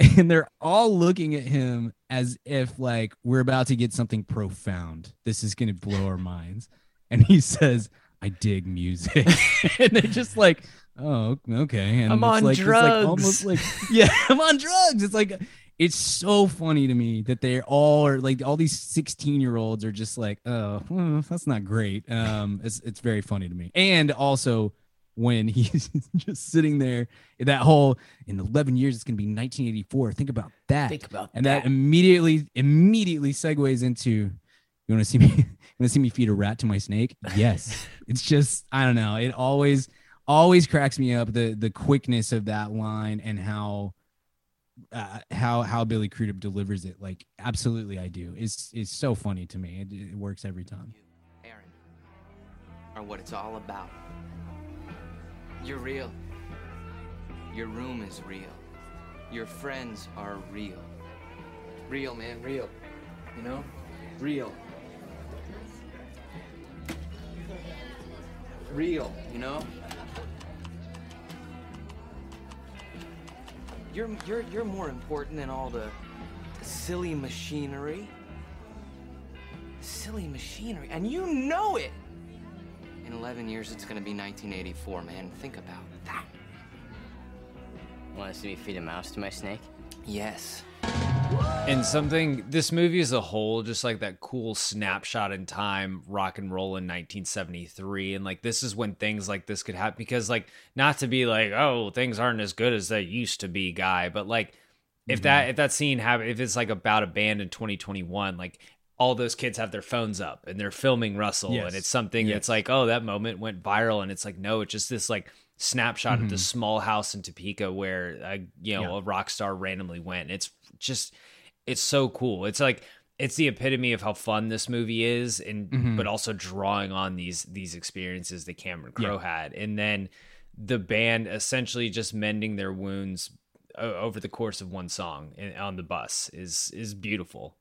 [laughs] and they're all looking at him as if like we're about to get something profound. This is gonna blow our minds. And he says, "I dig music," [laughs] and they're just like, "Oh, okay." And I'm on like, drugs. It's like almost like, yeah, [laughs] I'm on drugs. It's like it's so funny to me that they're all are like all these 16 year olds are just like, "Oh, well, that's not great." Um, it's it's very funny to me, and also when he's [laughs] just sitting there that whole in 11 years it's going to be 1984 think about that Think about and that. that immediately immediately segues into you want to see me [laughs] you want to see me feed a rat to my snake yes [laughs] it's just i don't know it always always cracks me up the the quickness of that line and how uh, how how Billy Crudup delivers it. Like, absolutely, I do. It's it's so funny to me. It, it works every time. Aaron, are what it's all about. You're real. Your room is real. Your friends are real. Real, man, real. You know? Real. Real, you know? You're you're you're more important than all the silly machinery. Silly machinery, and you know it. In 11 years, it's gonna be 1984, man. Think about that. Want to see me feed a mouse to my snake? Yes. And something, this movie as a whole, just like that cool snapshot in time, rock and roll in 1973. And like, this is when things like this could happen because, like, not to be like, oh, things aren't as good as they used to be, guy, but like, if mm-hmm. that if that scene happen if it's like about a band in 2021 like all those kids have their phones up and they're filming russell Yes. and it's something Yes. that's like oh that moment went viral and it's like no it's just this like snapshot of the Mhm. small house in topeka where uh, you know Yeah. a rock star randomly went it's just it's so cool it's like it's the epitome of how fun this movie is and Mhm. but also drawing on these these experiences that cameron crowe Yeah. had and then the band essentially just mending their wounds over the course of one song on the bus is is beautiful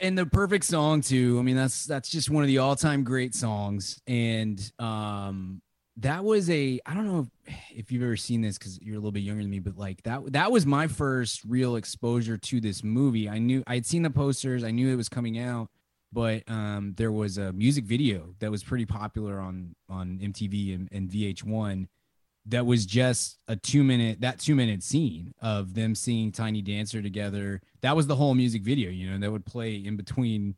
and the perfect song too. I mean, that's that's just one of the all-time great songs. And um that was a I don't know if, if you've ever seen this because you're a little bit younger than me, but like that that was my first real exposure to this movie. I knew I'd seen the posters, I knew it was coming out, but um there was a music video that was pretty popular on on MTV and, and VH1 that was just a two minute that two minute scene of them seeing tiny dancer together. That was the whole music video you know that would play in between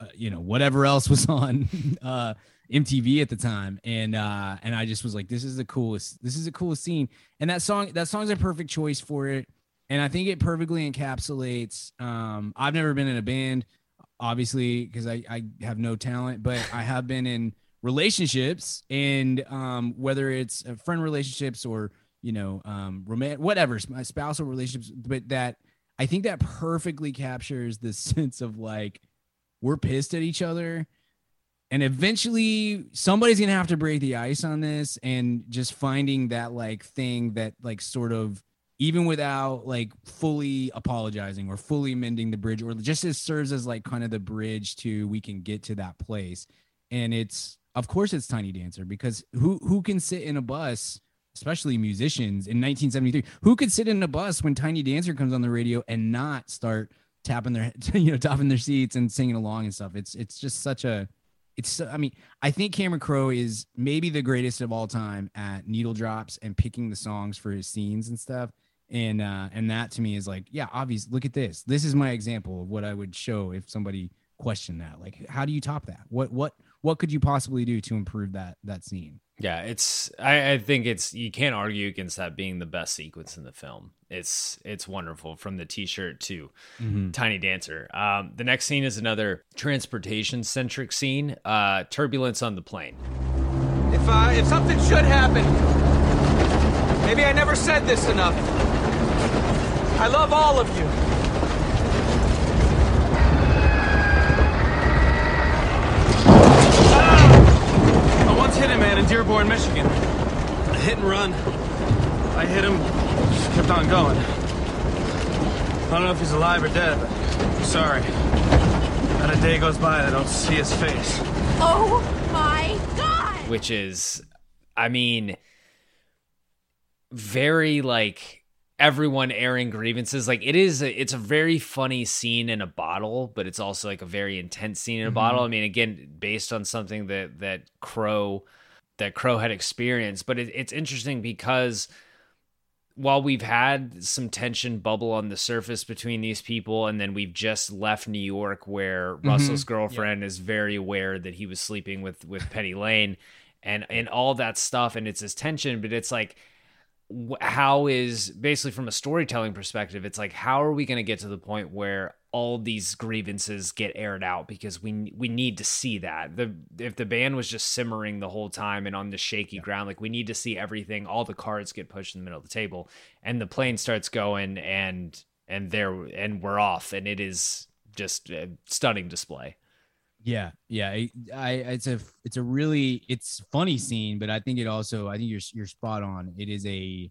uh, you know whatever else was [laughs] on uh mtv at the time. And uh and i just was like this is the coolest this is the coolest scene. And that song that song's a perfect choice for it. And i think it perfectly encapsulates um i've never been in a band obviously because I, I have no talent but i have been in relationships and um whether it's uh, friend relationships or you know um romantic whatever my spousal relationships but that i think that perfectly captures the [laughs] sense of like we're pissed at each other. And eventually somebody's gonna have to break the ice on this and just finding that like thing that like sort of even without like fully apologizing or fully mending the bridge or just as serves as like kind of the bridge to we can get to that place. And it's of course it's tiny dancer because who who can sit in a bus especially musicians in 1973 who could sit in a bus when tiny dancer comes on the radio and not start tapping their [laughs] you know tapping their seats and singing along and stuff? It's it's just such a it's i mean i think cameron crowe is maybe the greatest of all time at needle drops and picking the songs for his scenes and stuff. And uh and that to me is like yeah obvious look at this. This is my example of what i would show if somebody questioned that. Like how do you top that? What what what could you possibly do to improve that that scene yeah it's I, I think it's you can't argue against that being the best sequence in the film it's it's wonderful from the t-shirt to Mhm. tiny dancer um the next scene is another transportation centric scene uh turbulence on the plane If uh, if something should happen, maybe I never said this enough. I love all of you. I once hit a man in Dearborn, Michigan. A hit and run. I hit him, just kept on going. I don't know if he's alive or dead, but I'm sorry. Not a day goes by that I don't see his face. Oh my god! which is i mean very like everyone airing grievances like it is a, it's a very funny scene in a bottle but it's also like a very intense scene in a Mhm. bottle i mean again based on something that that Crowe that Crowe had experienced. But it, it's interesting because while we've had some tension bubble on the surface between these people and then we've just left New York where mm-hmm. Russell's girlfriend is very aware that he was sleeping with with Penny Lane and and all that stuff and it's this tension but it's like how is basically from a storytelling perspective it's like how are we going to get to the point where all these grievances get aired out because we we need to see that the if the band was just simmering the whole time and on the shaky ground like we need to see everything all the cards get pushed in the middle of the table and the plane starts going and and there and we're off, and it is just a stunning display. Yeah, yeah. I, I it's a it's a really it's funny scene, but I think it also I think you're you're spot on. It is a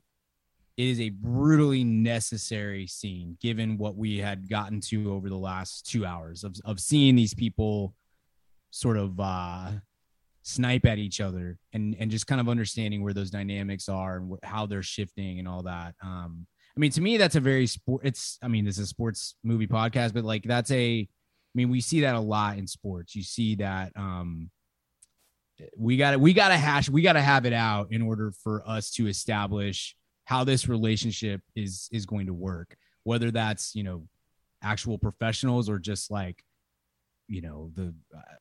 it is a brutally necessary scene given what we had gotten to over the last two hours of of seeing these people sort of uh snipe at each other and and just kind of understanding where those dynamics are and wh- how they're shifting and all that. Um, I mean, to me, that's a very sport. It's I mean, this is a sports movie podcast, but like that's a I mean, we see that a lot in sports. You see that um we got to we got to hash we got to have it out in order for us to establish how this relationship is is going to work. Whether that's, you know, actual professionals or just like you know, the uh,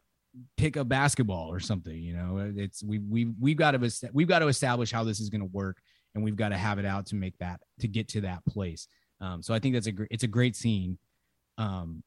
pick a basketball or something, you know. It's we we we've got to we've got to establish how this is going to work and we've got to have it out to make that to get to that place. Um, so I think that's a great it's a great scene. Um,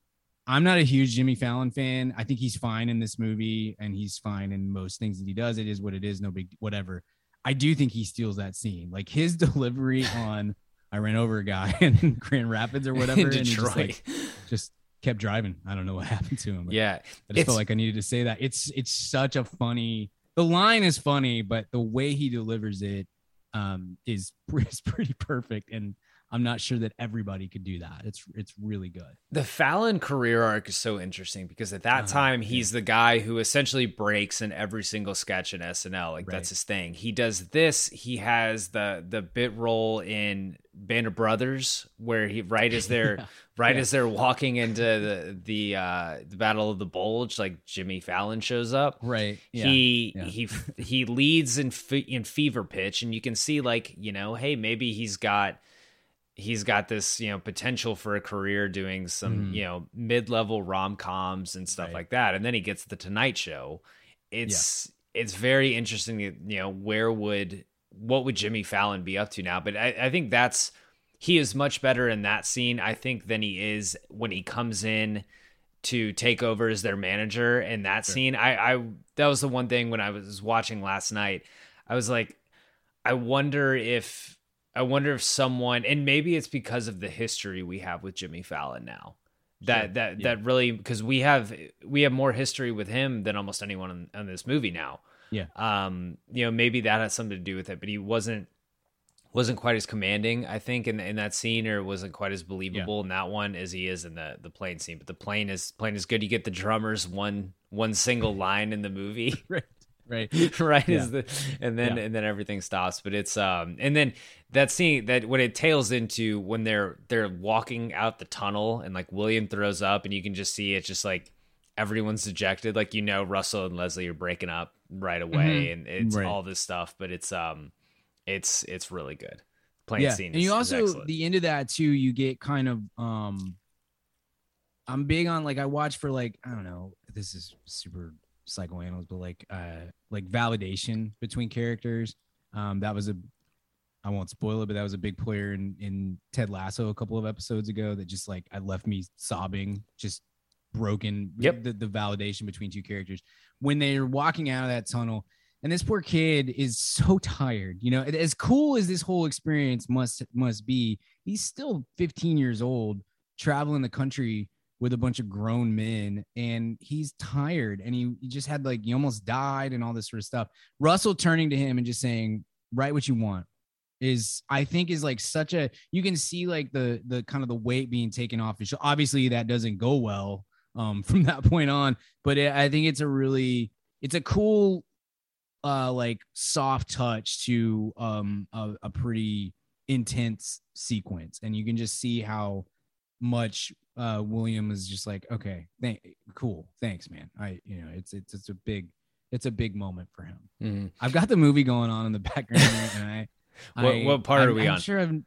I'm not a huge Jimmy Fallon fan. I think he's fine in this movie and he's fine in most things that he does. It is what it is, no big whatever. I do think he steals that scene. Like his [laughs] delivery on I ran over a guy [laughs] in Grand Rapids or whatever. In and he just, like, [laughs] just kept driving. I don't know what happened to him. Yeah, I just felt like I needed to say that. It's it's such a funny. The line is funny, but the way he delivers it um, is is pretty perfect, and I'm not sure that everybody could do that. It's it's really good. The Fallon career arc is so interesting because at that Uh-huh, time he's the guy who essentially breaks in every single sketch in SNL. Like Right. that's his thing. He does this. He has the the bit role in Band of Brothers where he right as they're [laughs] Yeah. right Yeah. as they're walking into the the uh the Battle of the Bulge, like Jimmy Fallon shows up. Right. Yeah. He he he leads in fe- in fever pitch, and you can see like you know, hey, maybe he's got he's got this you know potential for a career doing some Mhm. you know mid-level rom-coms and stuff Right. like that and then he gets the tonight show. It's it's very interesting you know where would what would jimmy fallon be up to now? But I, I think that's he is much better in that scene i think than he is when he comes in to take over as their manager in that scene. I i that was the one thing when i was watching last night i was like I wonder if I wonder if someone and maybe it's because of the history we have with Jimmy Fallon now. That Sure, that yeah. that really because we have we have more history with him than almost anyone on, in this movie now. Yeah. Um, you know, maybe that has something to do with it, but he wasn't wasn't quite as commanding, I think, in in that scene, or wasn't quite as believable in that one as he is in the the plane scene. But the plane is plane is good. You get the drummers one one single [laughs] line in the movie. right. Right. [laughs] right Yeah. is the and then Yeah. and then everything stops but it's um and then that scene that when it tails into when they're they're walking out the tunnel and like william throws up and you can just see it's just like everyone's dejected like you know russell and leslie are breaking up right away Mhm. and it's Right. all this stuff but it's um it's it's really good plane yeah. scene and you is- is also the end of that too. You get kind of um. I'm big on like I watch for like I don't know. This is super psychoanalyst, but like uh like validation between characters. Um, that was a I won't spoil it, but that was a big player in in Ted Lasso a couple of episodes ago. That just like I left me sobbing, just broken. Yep. The, the validation between two characters when they're walking out of that tunnel. And this poor kid is so tired. You know, as cool as this whole experience must must be, he's still 15 years old, traveling the country with a bunch of grown men, and he's tired. And he, he just had like he almost died and all this sort of stuff. Russell turning to him and just saying, "Write what you want." is I think is like such a you can see like the the kind of the weight being taken off his. Obviously, that doesn't go well um [laughs] from that point on, but it, I think it's a really it's a cool uh like soft touch to um a, a pretty intense sequence, and you can just see how much uh William is just like okay, thank cool, thanks, man. I you know it's it's it's a big it's a big moment for him. Mhm. I've got the movie going on in the background, and I. [laughs] What- I- what part are I'm- we I'm on? Sure, I'm,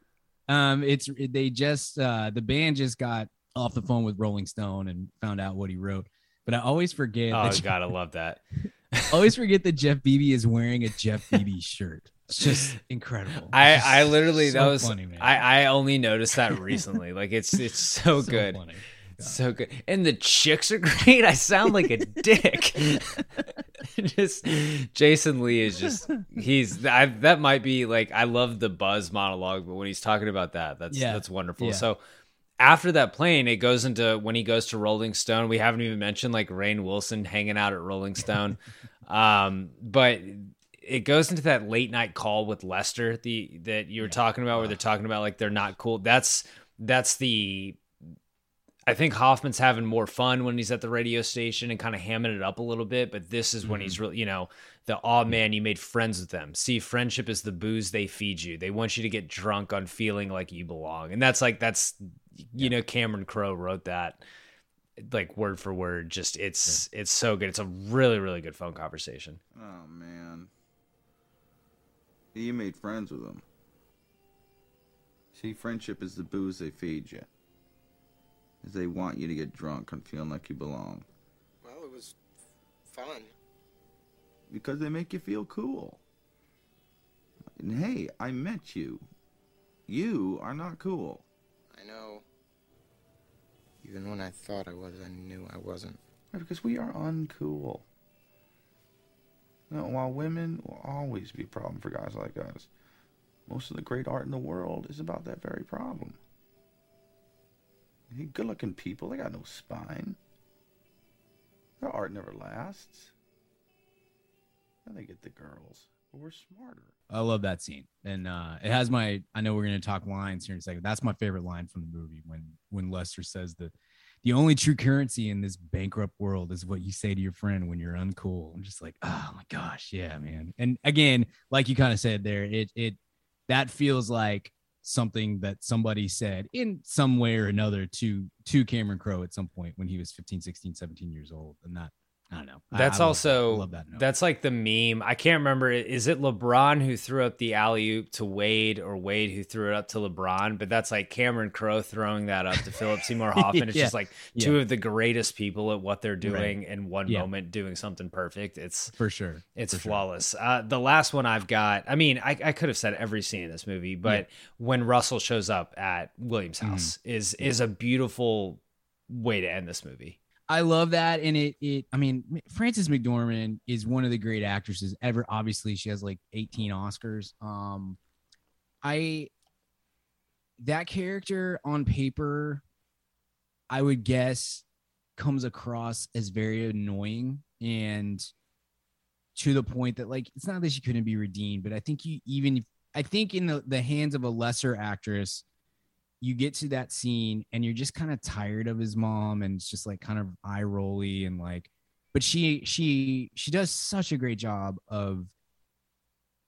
um, it's they just uh the band just got off the phone with Rolling Stone and found out what he wrote. But I always forget. oh that god i love that [laughs] I always forget that Jeff Bebe is wearing a Jeff Bebe shirt. It's just incredible. I, I literally that was funny, man. I, I only noticed that recently. like it's it's [laughs] so, So good. funny. So good. And the chicks are [laughs] great. I sound like a dick. [laughs] just Jason Lee is just he's I, that might be like I love the buzz monologue, but when he's talking about that, that's Yeah. that's wonderful. Yeah. So after that plane, it goes into when he goes to Rolling Stone. We haven't even mentioned like Rainn Wilson hanging out at Rolling Stone, um, but it goes into that late night call with Lester the that you were talking about, where they're talking about like they're not cool. That's that's the. I think Hoffman's having more fun when he's at the radio station and kind of hamming it up a little bit, but this is when he's mm-hmm. really, you know, the oh man, you made friends with them. See, friendship is the booze they feed you. They want you to get drunk on feeling like you belong, and that's like that's you know Cameron Crowe wrote that like word for word. Just it's it's so good. It's a really really good phone conversation. Oh man. You made friends with them. See, friendship is the booze they feed you. Is they want you to get drunk and feeling like you belong. Well, it was fun. Because they make you feel cool. And hey, I met you. You are not cool. I know. Even when I thought I was, I knew I wasn't. Right, because we are uncool. You while women will always be a problem for guys like us, most of the great art in the world is about that very problem. Good looking people, they got no spine. Their art never lasts. And they get the girls. But we're smarter. I love that scene, and uh, it has my. I know we're gonna talk lines here in a second. That's my favorite line from the movie when when Lester says that the only true currency in this bankrupt world is what you say to your friend when you're uncool. I'm just like, oh my gosh, yeah, man. And again, like you kind of said there, it it that feels like something that somebody said in some way or another to to Cameron Crowe at some point when he was 15, 16, 17 years old. And that I don't know. That's I, I also love, love that that's like the meme. I can't remember. Is it LeBron who threw up the alley oop to Wade, or Wade who threw it up to LeBron? But that's like Cameron Crowe throwing that up to Philip Seymour [laughs] Hoffman. It's Yeah. just like two Yeah. of the greatest people at what they're doing Right. in one Yeah. moment, doing something perfect. It's for sure. It's For sure. flawless. Uh, the last one I've got. I mean, I, I could have said every scene in this movie, but when Russell shows up at Williams' Mm-hmm. house is is a beautiful way to end this movie. I love that, and it it. I mean, Frances McDormand is one of the great actresses ever. Obviously, she has like 18 Oscars. Um, I that character on paper, I would guess, comes across as very annoying and to the point that like it's not that she couldn't be redeemed, but I think you even I think in the the hands of a lesser actress you get to that scene and you're just kind of tired of his mom and it's just like kind of eye rolly and like but she she she does such a great job of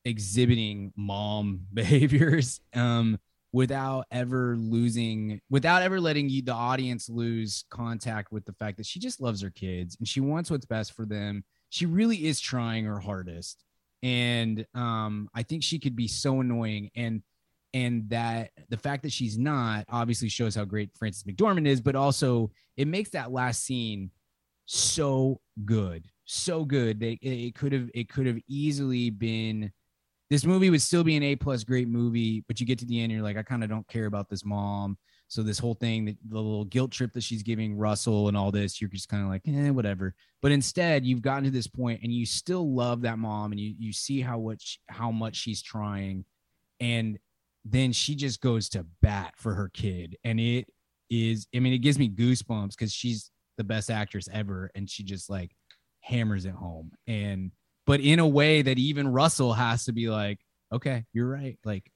exhibiting mom [laughs] behaviors um without ever losing without ever letting you the audience lose contact with the fact that she just loves her kids and she wants what's best for them. She really is trying her hardest. And um i think she could be so annoying and and that the fact that she's not obviously shows how great Frances McDormand is, but also it makes that last scene so good, so good that it, could have it could have easily been. This movie would still be an A plus great movie, but you get to the end, you're like, I kind of don't care about this mom. So this whole thing, the, the little guilt trip that she's giving Russell and all this, you're just kind of like, eh, whatever. But instead, you've gotten to this point, and you still love that mom, and you you see how much how much she's trying, and then she just goes to bat for her kid and it is i mean it gives me goosebumps because she's the best actress ever and she just like hammers it home and but in a way that even russell has to be like okay you're right like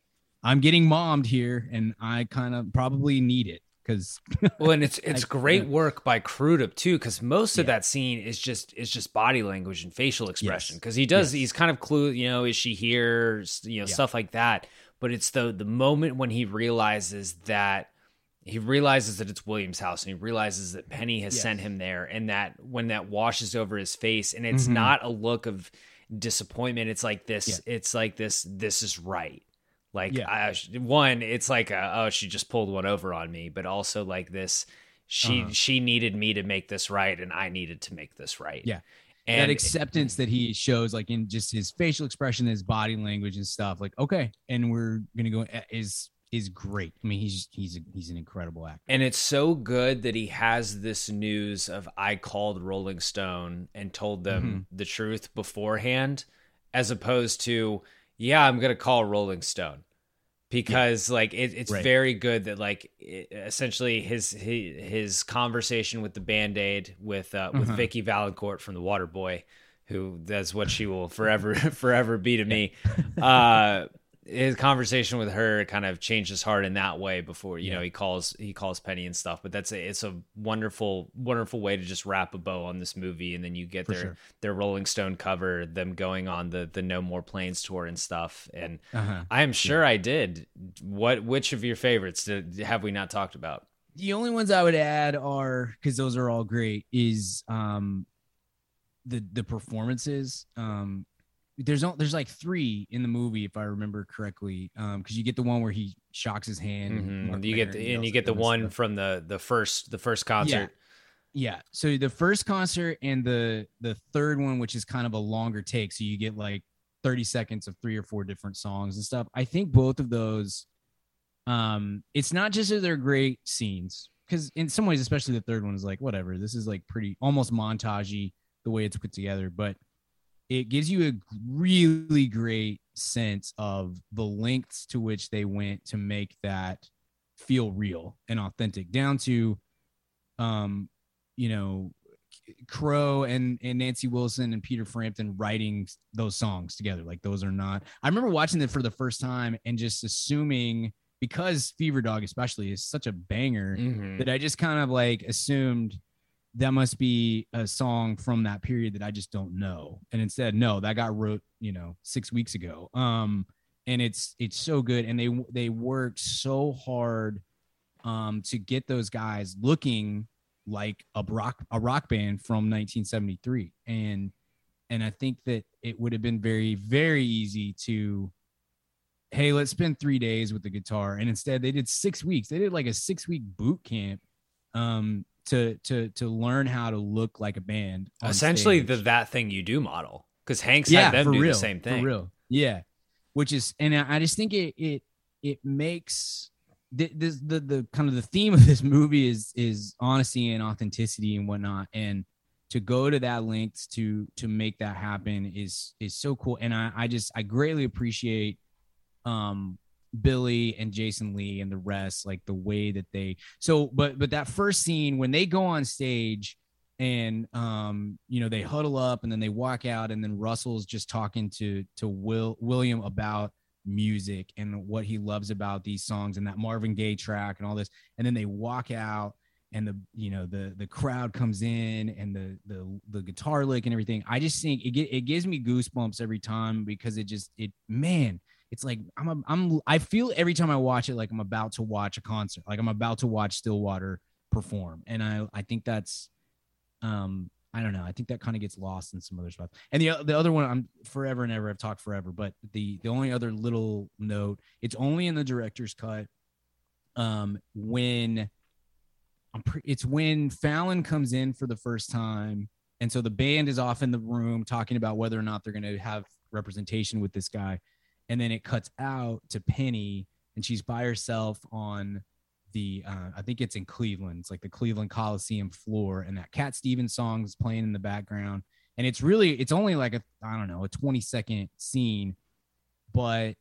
i'm getting mommed here and i kind of probably need it because [laughs] well and it's it's I- great yeah. work by Crudup too because most of that scene is just is just body language and facial expression because he does Yes. he's kind of clue you know is she here you know Yeah. stuff like that but it's the the moment when he realizes that he realizes that it's William's house and he realizes that Penny has Yes. sent him there and that when that washes over his face and it's Mhm. not a look of disappointment it's like this it's like this this is right like Yeah. I, one it's like a, oh she just pulled one over on me but also like this she Uh-huh. she needed me to make this right and I needed to make this right Yeah. And that acceptance that he shows like in just his facial expression his body language and stuff like okay and we're gonna go eh, is is great i mean he's he's a, he's an incredible actor And it's so good that he has this news of I called Rolling Stone and told them Mm-hmm. the truth beforehand, as opposed to, yeah, I'm gonna call Rolling Stone. Because like it, it's Right. very good that like it, essentially his, his his conversation with the band-aid with uh with Uh-huh. Vicki Vallencourt from the Water Boy who that's what she will forever [laughs] forever be to me uh his conversation with her kind of changed his heart in that way before you know he calls he calls Penny and stuff but that's a, it's a wonderful wonderful way to just wrap a bow on this movie and then you get For their sure. their Rolling Stone cover them going on the the No More Planes tour and stuff and Uh-huh. I am sure I did what which of your favorites did, have we not talked about The only ones I would add are because those are all great. Is um the the performances. Um, there's no, there's like three in the movie if I remember correctly. Um, because you get the one where he shocks his hand. and Mhm. Mark you get the, and yells you get the one stuff. from the the first the first concert Yeah. So the first concert and the the third one, which is kind of a longer take, so you get like 30 seconds of three or four different songs and stuff. I think both of those, um, it's not just that they're great scenes, because in some ways, especially the third one is like whatever. This is like pretty almost montagey the way it's put together, but it gives you a really great sense of the lengths to which they went to make that feel real and authentic down to um you know crowe and and nancy wilson and peter frampton writing those songs together like those are not i remember watching it for the first time and just assuming because fever dog especially is such a banger Mhm. that i just kind of like assumed that must be a song from that period that i just don't know. And instead no that got wrote you know six weeks ago. Um and it's it's so good. And they they worked so hard um to get those guys looking like a rock a rock band from 1973 and and i think that it would have been very very easy to hey let's spend three days with the guitar. And instead they did six weeks. They did like a six week boot camp um to to to learn how to look like a band essentially stage. the that thing you do model because Hanks yeah, had them do real, the same thing For real. Yeah. Which is and I just think it it it makes the, this the the kind of the theme of this movie is is honesty and authenticity and whatnot. And to go to that length to to make that happen is is so cool. And I I just I greatly appreciate um Billy and Jason Lee and the rest, like the way that they so but but that first scene when they go on stage and um you know they huddle up and then they walk out and then Russell's just talking to to Will William about music and what he loves about these songs and that Marvin Gaye track and all this. And then they walk out and the you know the the crowd comes in and the the the guitar lick and everything. I just think it it gives me goosebumps every time because it just it man it's like I'm a, I'm I feel every time I watch it like I'm about to watch a concert like I'm about to watch Stillwater perform. And I I think that's um I don't know. I think that kind of gets lost in some other stuff. And the the other one I'm forever and ever I've talked forever but the the only other little note it's only in the director's cut um when I'm pre- it's when Fallon comes in for the first time and so the band is off in the room talking about whether or not they're going to have representation with this guy and then it cuts out to Penny and she's by herself on the uh, I think it's in Cleveland. It's like the Cleveland Coliseum floor, and that Cat Stevens song is playing in the background. And it's really it's only like a I don't know a 20 second scene, but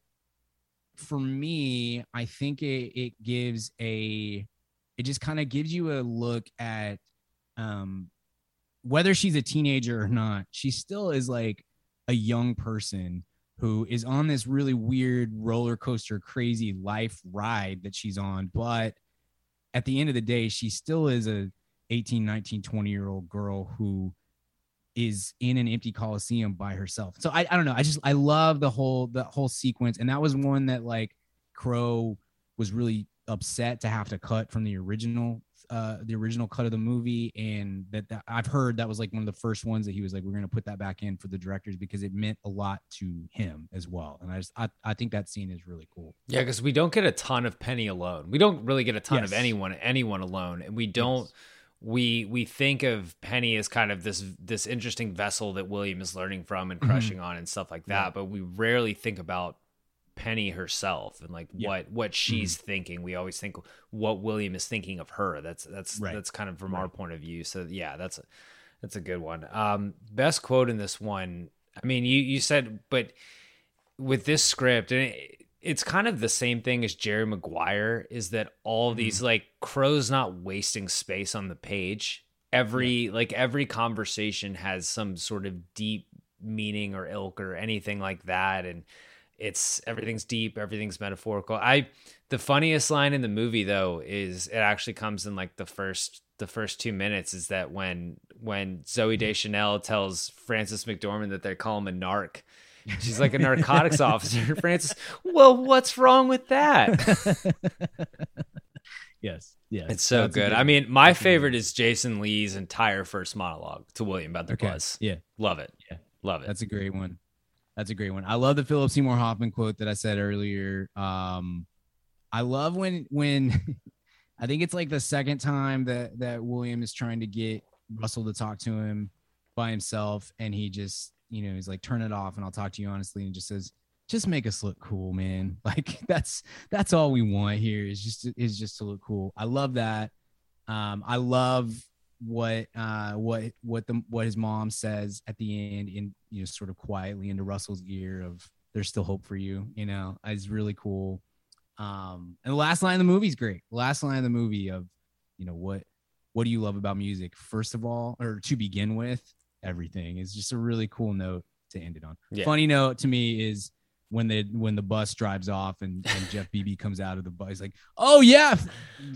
for me, I think it it gives a it just kind of gives you a look at um whether she's a teenager or not, she still is like a young person who is on this really weird roller coaster crazy life ride that she's on but at the end of the day she still is a 18 19 20 year old girl who is in an empty coliseum by herself. So I, I don't know. I just i love the whole the whole sequence. And that was one that like crowe was really upset to have to cut from the original uh the original cut of the movie and that, that i've heard that was like one of the first ones that he was like we're going to put that back in for the directors because it meant a lot to him as well and i just i, I think that scene is really cool Yeah, because we don't get a ton of Penny alone. We don't really get a ton of anyone anyone alone, and we don't. We we think of Penny as kind of this this interesting vessel that William is learning from and Mhm. crushing on and stuff like that. But we rarely think about Penny herself and like what what she's thinking. We always think what William is thinking of her. That's that's Right. that's kind of from our point of view. So yeah, that's a that's a good one. Um, best quote in this one. I mean, you you said, but with this script and it, it's kind of the same thing as Jerry Maguire is that all these like Crowe's not wasting space on the page. Every like every conversation has some sort of deep meaning or ilk or anything like that and it's everything's deep, everything's metaphorical. I the funniest line in the movie though is it actually comes in like the first the first 2 minutes is that when when Zooey Deschanel tells Frances McDormand that they call him a narc She's like a narcotics [laughs] officer. [laughs] Frances, well, what's wrong with that? [laughs] yes, Yeah. It's so good. good I mean, my favorite is Jason Lee's entire first monologue to William about the Okay, buzz. yeah. Love it. Yeah. Love it. That's a great one. That's a great one. I love the Philip Seymour Hoffman quote that I said earlier. Um, I love when when [laughs] I think it's like the second time that that William is trying to get Russell to talk to him by himself, and he just you know he's like, "Turn it off, and I'll talk to you honestly," and just says, "Just make us look cool, man. [laughs] Like that's that's all we want here is just is just to look cool." I love that. Um, I love what uh what what the what his mom says at the end in you know sort of quietly into Russell's ear of there's still hope for you you know? Is really cool. Um and the last line of the movie is great last line of the movie of you know what what do you love about music? First of all or to begin with everything. Is just a really cool note to end it on. Yeah. funny note to me is when the when the bus drives off and, and Jeff Bebe comes out of the bus, he's like, "Oh yeah,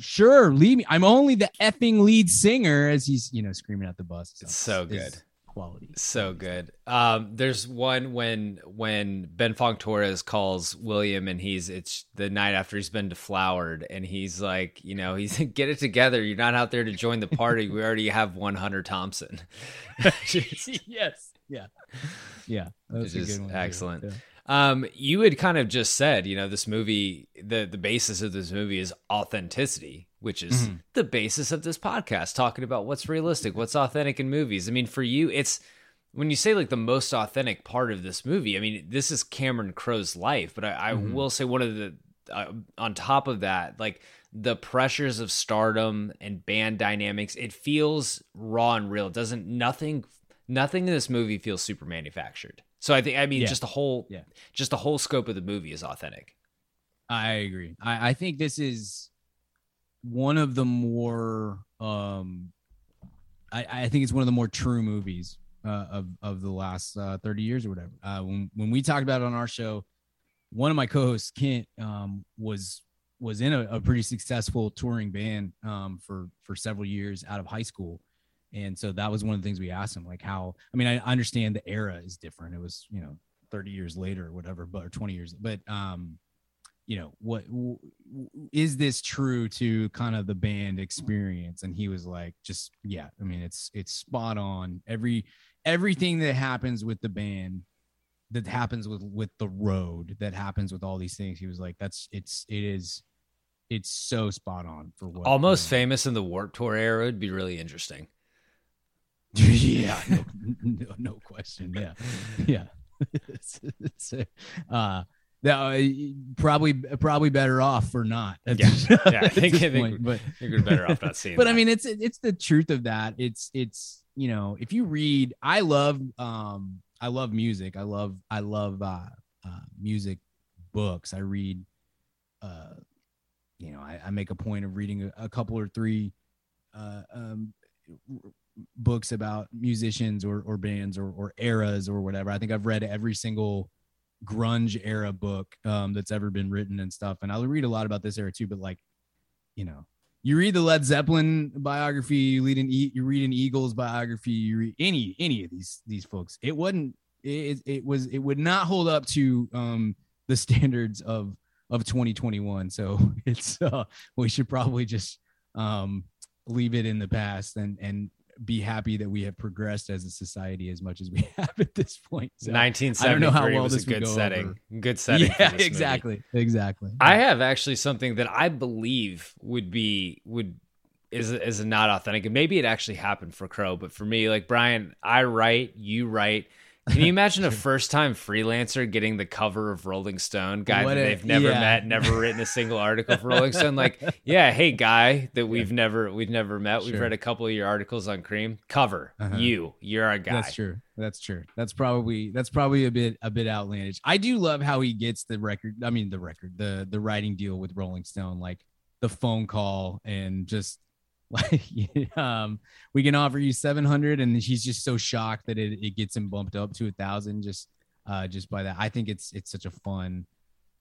sure, leave me. I'm only the effing lead singer." As he's you know screaming at the bus. It's so It's good. quality. So good. Um, there's one when when Ben Fong Torres calls William and he's it's the night after he's been deflowered and he's like, you know, he's get it together. You're not out there to join the party. We already have one Hunter Thompson. [laughs] [laughs] Yes. Yeah. Yeah. That was which a is good one. excellent. Yeah. Um, you had kind of just said, you know, this movie, the the basis of this movie is authenticity, which is Mhm. the basis of this podcast, talking about what's realistic, what's authentic in movies. I mean, for you, it's when you say like the most authentic part of this movie. I mean, this is Cameron Crowe's life, but I, I Mhm. will say one of the uh, on top of that, like the pressures of stardom and band dynamics, it feels raw and real. It doesn't nothing nothing in this movie feels super manufactured. So I think I mean Yeah. just the whole Yeah. just the whole scope of the movie is authentic. I agree. I, I think this is one of the more um I, I think it's one of the more true movies uh, of of the last uh, 30 years or whatever. Uh, when when we talked about it on our show, one of my co-hosts, Kent, um, was was in a, a pretty successful touring band um, for for several years out of high school, and so that was one of the things we asked him, like how. I mean, I understand the era is different. It was you know 30 years later or whatever, but or 20 years, but um, you know what w- is this true to kind of the band experience and he was like just yeah i mean it's it's spot on every everything that happens with the band that happens with with the road that happens with all these things he was like that's it's it is it's so spot on for what Almost famous in the Warp Tour era would be really interesting. [laughs] yeah no, no, no question. Yeah yeah. [laughs] It's, uh that, uh, probably probably better off for not Yeah. [laughs] Yeah, I think- I think, but, I think we're better off not seeing but i mean it's it's the truth of that. It's it's you know if you read i love um i love music. I love i love uh, uh music books. I read uh you know i, I make a point of reading a, a couple or three uh um books about musicians or, or bands or, or eras or whatever. I think I've read every single grunge era book um, that's ever been written and stuff. And I'll read a lot about this era too, but like, you know, you read the Led Zeppelin biography, you read an e- you read an Eagles biography, you read any any of these these folks. It wasn't it, it was it would not hold up to um the standards of of 2021. So [laughs] it's uh we should probably just um leave it in the past and and be happy that we have progressed as a society as much as we [laughs] have at this point. So, I don't know how 1973 well was a this would good go setting. over. Good setting. Yeah, this movie. exactly, exactly. I have actually something that I believe would be would is is not authentic, and maybe it actually happened for Crowe, but for me, like Brian, I write, you write, Can you imagine a [laughs] first time freelancer getting the cover of Rolling Stone? Guy What that a- they've never yeah. met, never written a single article for Rolling Stone. Like, [laughs] yeah, hey guy that we've never we've never met. We've read a couple of your articles on Cream. Cover. Uh-huh. You. You're our guy. That's true. That's true. That's probably that's probably a bit a bit outlandish. I do love how he gets the record. I mean, the record, the the writing deal with Rolling Stone, like the phone call and just [laughs] like [laughs] um, we can offer you seven hundred, and he's just so shocked that it, it gets him bumped up to a thousand just uh just by that. I think it's it's such a fun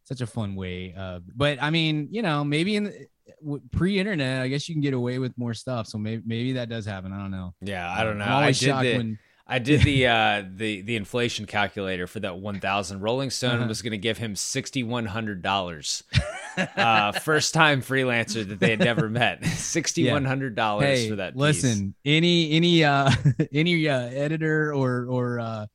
such a fun way. Uh, but I mean, you know, maybe in the, pre-internet, I guess you can get away with more stuff. So maybe maybe that does happen. I don't know. Yeah, I don't know. I'm I always did shocked the when- I did the uh the the inflation calculator for that 1000. Rolling Stone Uh-huh. was going to give him $6100. uh first time freelancer that they had never met. [laughs] $6100 Hey, for that piece. Listen, any any uh [laughs] any uh, editor or or uh,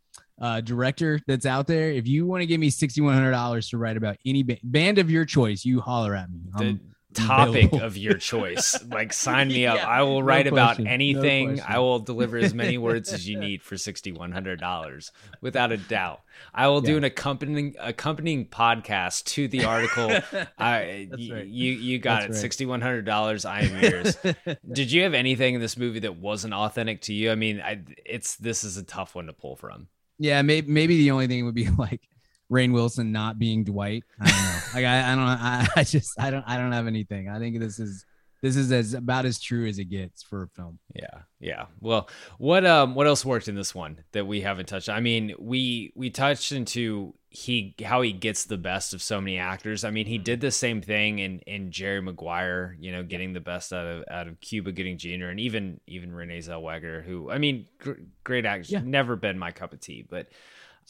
uh director that's out there, if you want to give me sixty one hundred dollars to write about any ba- band of your choice, you holler at me. I'm topic available. of your choice. [laughs] Like sign me up. I will no write about question, no anything. I will deliver as many words as you [laughs] need for $6100 without a doubt. I will do an accompanying accompanying podcast to the article. [laughs] I right. you you got That's it. right. $6100 I am yours. Did you have anything in this movie that wasn't authentic to you? I mean, I, it's this is a tough one to pull from. Yeah, maybe maybe the only thing would be like Rainn Wilson not being Dwight. I don't know. like I, I don't I, I just I don't I don't have anything. I think this is this is as about as true as it gets for a film. Yeah, yeah. Well, what um what else worked in this one that we haven't touched? I mean, we we touched into he how he gets the best of so many actors. I mean, he did the same thing in in Jerry Maguire, you know, getting the best out of out of Cuba Gooding Jr. and even even Renee Zellweger, who I mean, gr- great actor. Yeah. Never been my cup of tea, but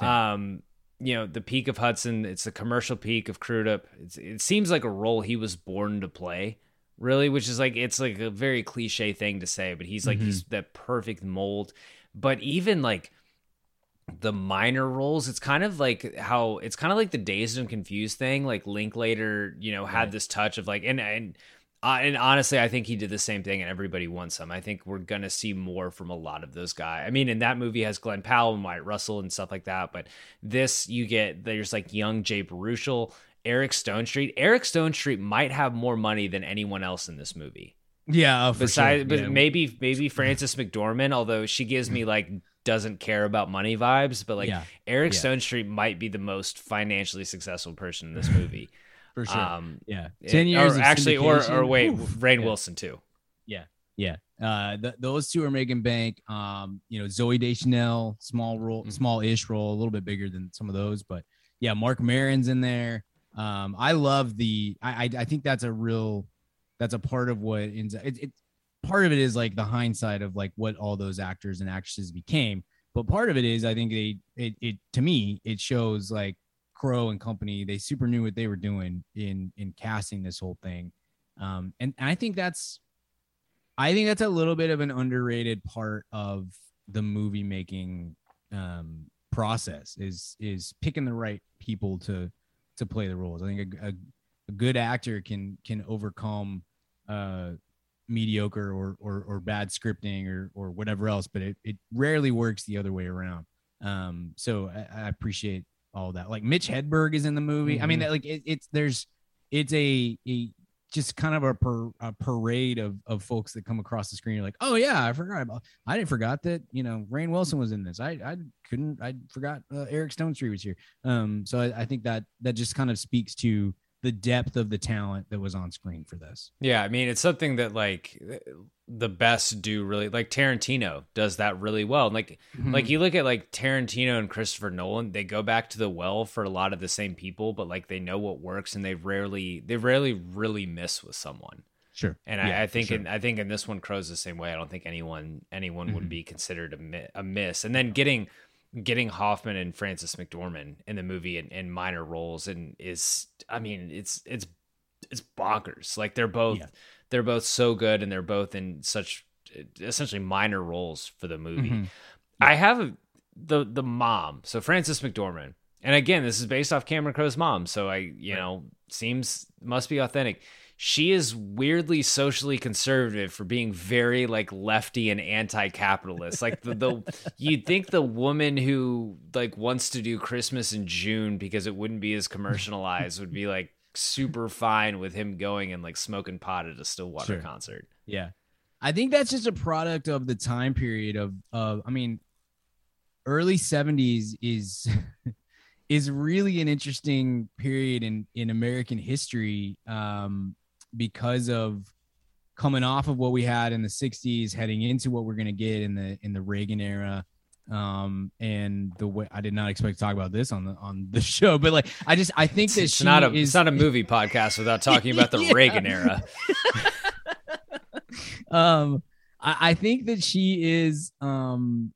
um you know the peak of hudson it's the commercial peak of crudup. It's, it seems like a role he was born to play really which is like it's like a very cliche thing to say but he's like he's mm-hmm. that perfect mold. But even like the minor roles it's kind of like how it's kind of like the dazed and confused thing like linklater you know had this touch of like and and uh, and honestly, I think he did the same thing, and everybody wants him. I think we're gonna see more from a lot of those guys. I mean, in that movie has Glen Powell and Wyatt Russell and stuff like that, but this you get there's like young Jay Baruchel, Eric Stonestreet. Eric Stonestreet might have more money than anyone else in this movie. Yeah, oh, Besides, sure. but Yeah. maybe maybe Frances McDormand, although she gives me like doesn't care about money vibes, but like Yeah. Eric Yeah. Stonestreet might be the most financially successful person in this movie. For sure. Um, yeah. 10 years or of actually, or or wait, Oof. Rainn Yeah. Wilson too. Yeah, yeah. Uh, th- those two are making bank. Um, you know, Zooey Deschanel, small role, Mm-hmm. small-ish role, a little bit bigger than some of those, but yeah, Marc Maron's in there. Um, I love the. I, I I think that's a real. That's a part of what ends. It, it part of it is like the hindsight of like what all those actors and actresses became, but part of it is I think they it, it to me it shows like Crowe and company they super knew what they were doing in in casting this whole thing, um, and I think that's I think that's a little bit of an underrated part of the movie making um, process is is picking the right people to to play the roles. I think a, a, a good actor can can overcome uh, mediocre or, or or bad scripting or or whatever else, but it it rarely works the other way around. Um, so I, I appreciate all that. Like Mitch Hedberg is in the movie. I mean, Mhm. like it, it's there's it's a, a just kind of a, per, a parade of, of folks that come across the screen. You're like, oh yeah, I forgot about. I didn't forgot that you know Rainn Wilson was in this. I I couldn't. I forgot uh, Eric Stonestreet was here. Um, so I, I think that that just kind of speaks to the depth of the talent that was on screen for this. Yeah, I mean, it's something that like the best do really like Tarantino does that really well. Like Mhm. like you look at like Tarantino and Christopher Nolan, they go back to the well for a lot of the same people, but like they know what works and they rarely they rarely really miss with someone. Sure. And Yeah, I, I think sure. in, I think in this one Crowe's the same way. I don't think anyone anyone Mhm. would be considered a, mi- a miss. And then getting getting Hoffman and Frances McDormand in the movie in, in minor roles and is I mean it's it's it's bonkers. Like they're both Yeah. They're both so good and they're both in such essentially minor roles for the movie. Mhm. I have a, the the mom, so Frances McDormand, and again, this is based off Cameron Crowe's mom, so I you know seems must be authentic. she is weirdly socially conservative for being very like lefty and anti-capitalist. Like the, the [laughs] you'd think the woman who like wants to do Christmas in June because it wouldn't be as commercialized would be like super fine with him going and like smoking pot at a Stillwater Sure. concert. Yeah. I think that's just a product of the time period of of I mean early 70s is [laughs] is really an interesting period in in American history um because of coming off of what we had in the 60s heading into what we're going to get in the in the Reagan era um and the way I did not expect to talk about this on the on the [laughs] show but like I just I think that It's not a is it's not a movie podcast without talking about the [laughs] Yeah. Reagan era. [laughs] um I, I think that she is um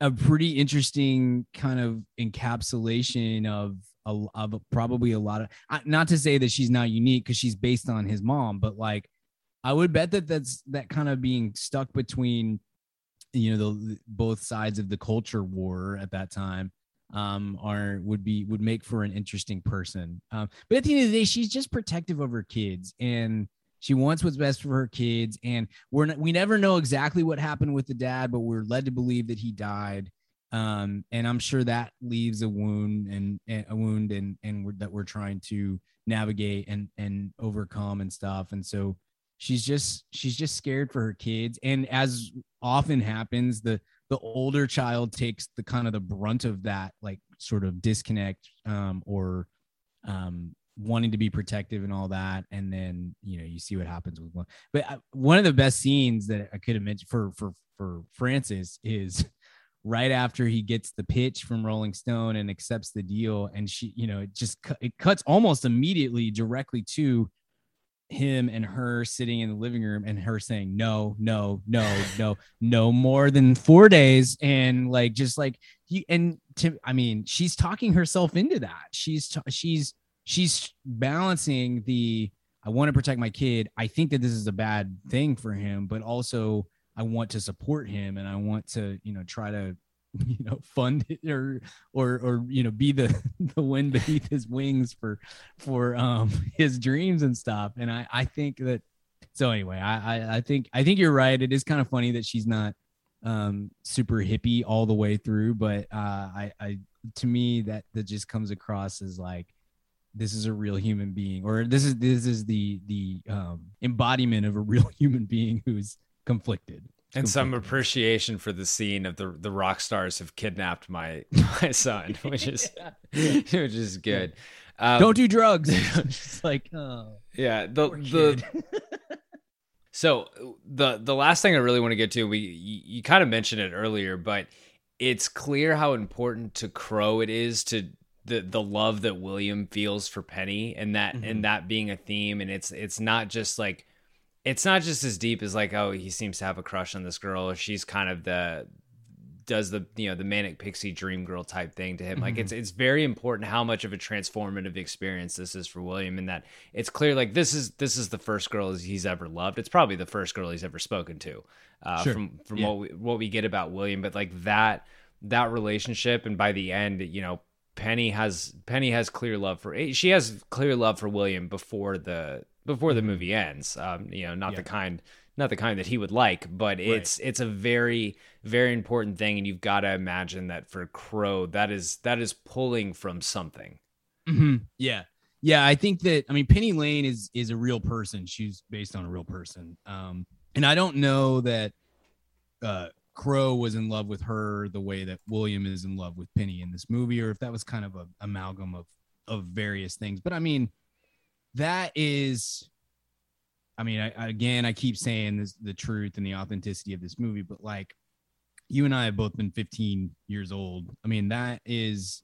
a pretty interesting kind of encapsulation of a, of probably a lot of not to say that she's not unique because she's based on his mom but like i would bet that that's that kind of being stuck between you know the both sides of the culture war at that time um are would be would make for an interesting person. Um but at the end of the day she's just protective of her kids and she wants what's best for her kids and we're not, we never know exactly what happened with the dad but we're led to believe that he died. Um and i'm sure that leaves a wound and, and a wound and and we're, that we're trying to navigate and and overcome and stuff. And so she's just she's just scared for her kids. And as often happens the the older child takes the kind of the brunt of that like sort of disconnect um or um wanting to be protective and all that. And then you know you see what happens with one. But I, one of the best scenes that i could have mentioned for for for frances is [laughs] right after he gets the pitch from rolling stone and accepts the deal. And she you know it just it cuts almost immediately directly to him and her sitting in the living room and her saying no no no no no more than four days. And like just like you and to i mean she's talking herself into that. She's she's she's balancing the i want to protect my kid. I think that this is a bad thing for him but also i want to support him and i want to you know try to [laughs] you know fund it or or or you know be the [laughs] the wind beneath his wings for for um [laughs] his dreams and stuff. And i i think that so anyway i i, I think i think you're right. It is kind of funny that she's not um super hippie all the way through but uh i i to me that that just comes across as like this is a real human being or this is this is the the um embodiment of a real human being who's conflicted and some appreciation for the scene of the the rock stars have kidnapped my [laughs] my son, which is [laughs] [laughs] which is good. Um, don't do drugs. It's like oh yeah the the so the the last thing i really want to get to we you, you kind of mentioned it earlier but it's clear how important to crowe it is to the the love that william feels for penny and that and that being a theme. And it's it's not just like it's not just as deep as like oh he seems to have a crush on this girl or she's kind of the does the you know the manic pixie dream girl type thing to him like Mhm. it's it's very important how much of a transformative experience this is for william and that it's clear like this is this is the first girl he's ever loved it's probably the first girl he's ever spoken to uh Sure. from from Yeah. what we what we get about william but like that that relationship and by the end you know penny has penny has clear love for eh, she has clear love for william before the before the movie ends um you know not the kind not the kind that he would like but it's it's a very very important thing and you've got to imagine that for crowe that is that is pulling from something Mhm. Yeah. Yeah. I think that, I mean, Penny Lane is, is a real person. She's based on a real person. Um, and I don't know that, uh, Crowe was in love with her the way that William is in love with Penny in this movie, or if that was kind of a amalgam of, of various things. But I mean, that is, I mean, I, again, I keep saying this, the truth and the authenticity of this movie, but like, you and I have both been 15 years old. I mean, that is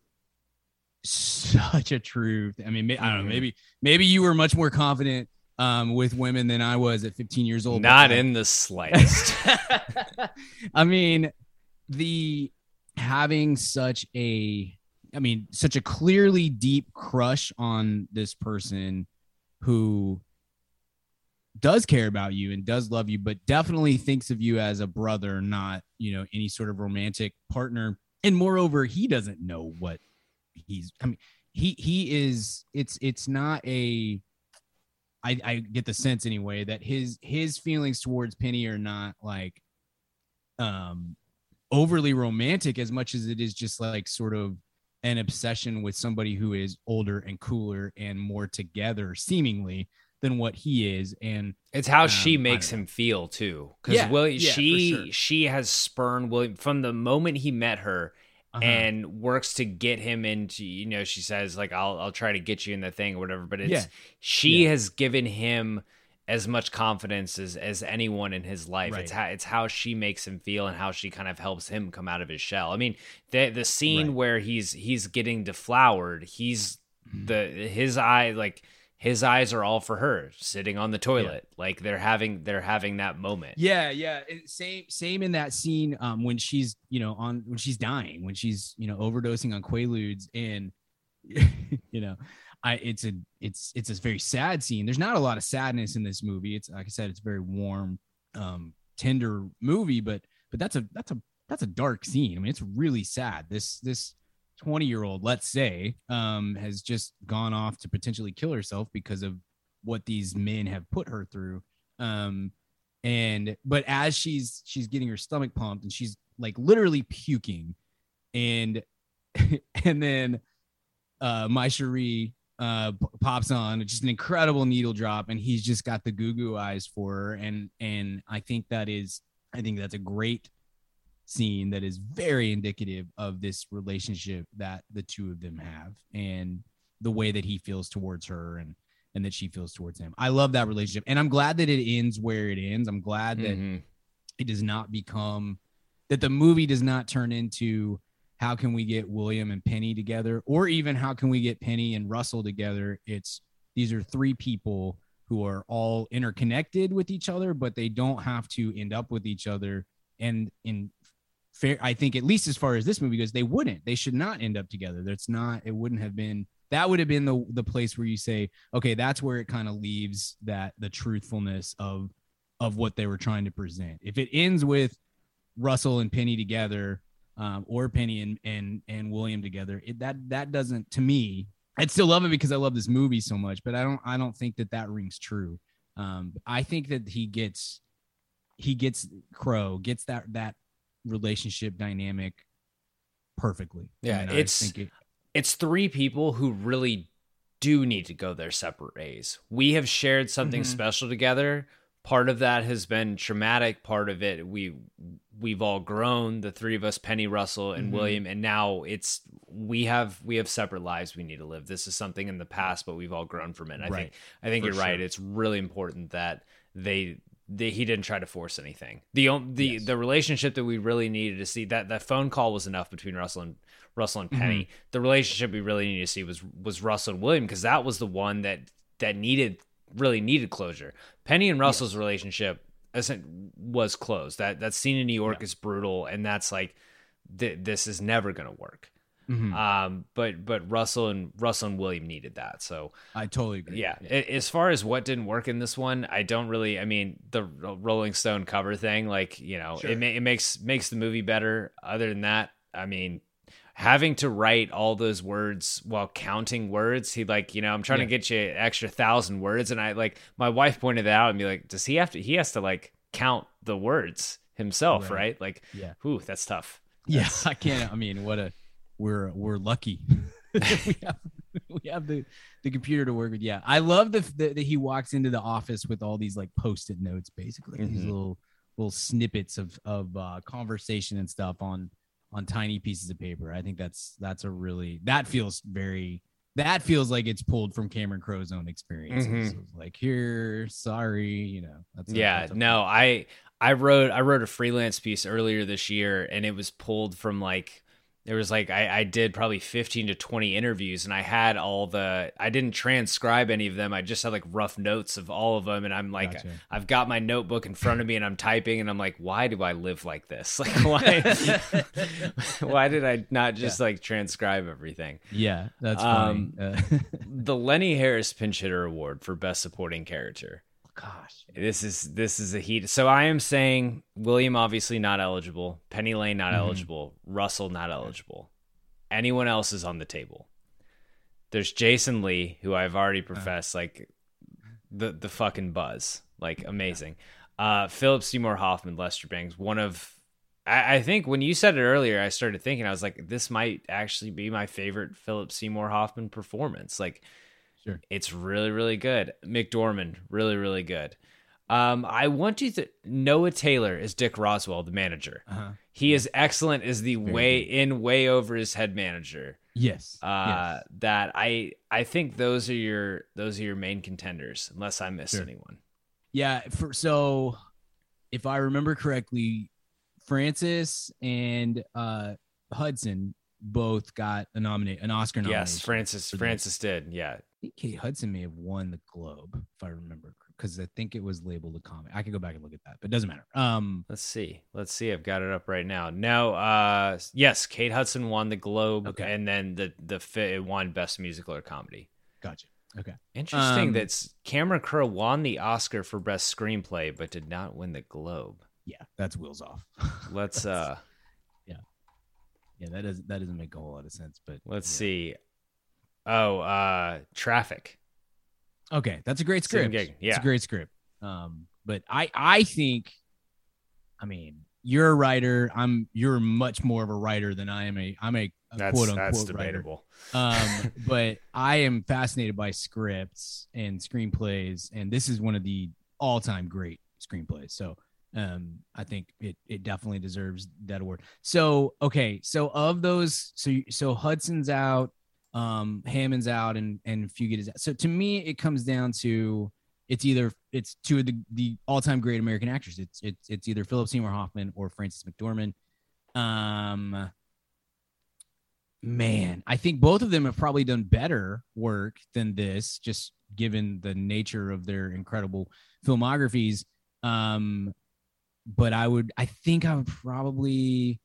such a truth. I mean, I don't know. Maybe maybe you were much more confident um, with women than I was at 15 years old. not in the slightest [laughs] [laughs] I mean, the having such a, I mean, such a clearly deep crush on this person who does care about you and does love you, but definitely thinks of you as a brother, not, you know, any sort of romantic partner. And moreover, he doesn't know what he's, I mean, he, he is, it's, it's not a, I, I get the sense anyway that his his feelings towards Penny are not like um overly romantic as much as it is just like sort of an obsession with somebody who is older and cooler and more together seemingly than what he is and it's how um, she makes him feel too because Yeah, William yeah, she sure. she has spurned William from the moment he met her Uh-huh. and works to get him into you know she says like I'll I'll try to get you in the thing or whatever but it's Yeah. she has given him as much confidence as as anyone in his life it's how it's how she makes him feel and how she kind of helps him come out of his shell i mean the the scene Right. where he's he's getting deflowered he's Mm-hmm. the his eye like his eyes are all for her sitting on the toilet like they're having they're having that moment Yeah, yeah. It- Same, same in that scene um, when she's, you know, on when she's dying, when she's, you know, overdosing on quaaludes, and [laughs] you know, I it's a it's it's a very sad scene. There's not a lot of sadness in this movie. It's like I said, it's a very warm, um, tender movie, but but that's a that's a that's a dark scene. I mean, it's really sad. This this 20 year old, let's say, um, has just gone off to potentially kill herself because of what these men have put her through. Um, and but as she's she's getting her stomach pumped and she's like literally puking, and [laughs] and then uh my cherie uh pops on just an incredible needle drop and he's just got the goo goo eyes for her and and i think that is i think that's a great scene that is very indicative of this relationship that the two of them have and the way that he feels towards her and and that she feels towards him. I love that relationship and I'm glad that it ends where it ends. I'm glad that Mhm. it does not become that the movie does not turn into how can we get William and Penny together or even how can we get Penny and Russell together? It's these are three people who are all interconnected with each other, but they don't have to end up with each other. And in fair, I think at least as far as this movie goes, they wouldn't. They should not end up together. That's not. It wouldn't have been. That would have been the the place where you say, okay, that's where it kind of leaves that the truthfulness of of what they were trying to present. If it ends with Russell and Penny together, um, or Penny and and and William together, it, that that doesn't to me. I'd still love it because I love this movie so much, but I don't I don't think that that rings true. Um, I think that he gets he gets Crowe gets that that relationship dynamic perfectly. Yeah, And I it's think it- it's three people who really do need to go their separate ways. We have shared something Mhm. special together. Part of that has been traumatic. Part of it we we've all grown, the three of us, Penny, Russell, and Mhm. William, and now it's we have we have separate lives we need to live. This is something in the past, but we've all grown from it. And I think I think For you're right. It's really important that they they, he didn't try to force anything. The the the relationship that we really needed to see that that phone call was enough between Russell and Russell and Penny. Mm-hmm. The relationship we really needed to see was was Russell and William because that was the one that that needed really needed closure. Penny and Russell's relationship isn't was closed. That that scene in New York is brutal, and that's like th- this is never gonna work. Mhm. Um, but but Russell and Russell and William needed that. So I totally agree. yeah. A- As far as what didn't work in this one, I don't really. I mean, the Rolling Stone cover thing, like you know, Sure. it ma- it makes makes the movie better. Other than that, I mean, having to write all those words while counting words, he like you know, I'm trying to get you an extra thousand words, and I like my wife pointed that out and be like, does he have to? He has to like count the words himself, Right. right? Like, Yeah. ooh, that's tough. Yeah, [laughs] I can't. I mean, what a we're we're lucky. [laughs] we [laughs] have we have the the computer to work with. Yeah, I love the that he walks into the office with all these like post-it notes, basically these Mhm. little little snippets of of uh, conversation and stuff on on tiny pieces of paper. I think that's that's a really that feels very that feels like it's pulled from Cameron Crowe's own experiences. Mhm. So like here, sorry, you know. That's a- yeah that's a- no i i wrote i wrote a freelance piece earlier this year and it was pulled from like there was like I, I did probably 15 to 20 interviews and i had all the i didn't transcribe any of them. I just had like rough notes of all of them and i'm like Gotcha. i've got my notebook in front of me and i'm typing and i'm like why do i live like this? [laughs] Like why [laughs] why did i not just like transcribe everything? Yeah, that's Um, funny. Uh, [laughs] the lenny harris pinch hitter award for best supporting character gosh. this is this is a heat. So I am saying William obviously not eligible, Penny Lane not Mhm. eligible, Russell not eligible. Anyone else is on the table. There's Jason Lee, who I've already professed like the the fucking buzz. Like amazing. Uh, Philip Seymour Hoffman, Lester Bangs, one of I, I think when you said it earlier, I started thinking I was like, this might actually be my favorite Philip Seymour Hoffman performance. Like, Sure. it's really really good. McDormand, really really good. Um, I want you to Noah Taylor is Dick Roswell, the manager. Uh-huh. He is excellent as the way in, way over his head manager. Yes. Uh, that I I think those are your those are your main contenders, unless I miss Sure. anyone. Yeah. For so, if I remember correctly, Frances and uh, Hudson both got a nominate an Oscar nomination. Yes, Frances. Frances did. Yeah, I think Kate Hudson may have won the Globe, if I remember, because I think it was labeled a comic. I could go back and look at that, but it doesn't matter. Um, Let's see. Let's see. I've got it up right now. No, uh yes, Kate Hudson won the Globe Okay. and then the the fi- it won best musical or comedy. gotcha. Okay. Interesting Um, that Cameron Crowe won the Oscar for best screenplay but did not win the Globe. Yeah, that's wheels off. [laughs] Let's uh yeah, that doesn't that doesn't make a whole lot of sense. But let's see. Oh, uh Traffic. Okay, that's a great script. Yeah, it's a great script. Um, but I I think, I mean, you're a writer. I'm you're much more of a writer than I am a I'm a, a That's quote unquote that's writer. debatable. Um, [laughs] but I am fascinated by scripts and screenplays, and this is one of the all time great screenplays. So um, I think it it definitely deserves that award. So okay, so of those, so so Hudson's out, um, Hammond's out, and and Fugit is out. So to me, it comes down to it's either it's two of the the all time great American actors. It's it's it's either Philip Seymour Hoffman or Frances McDormand. Um, man, I think both of them have probably done better work than this, just given the nature of their incredible filmographies. Um, but I would, I think I would probably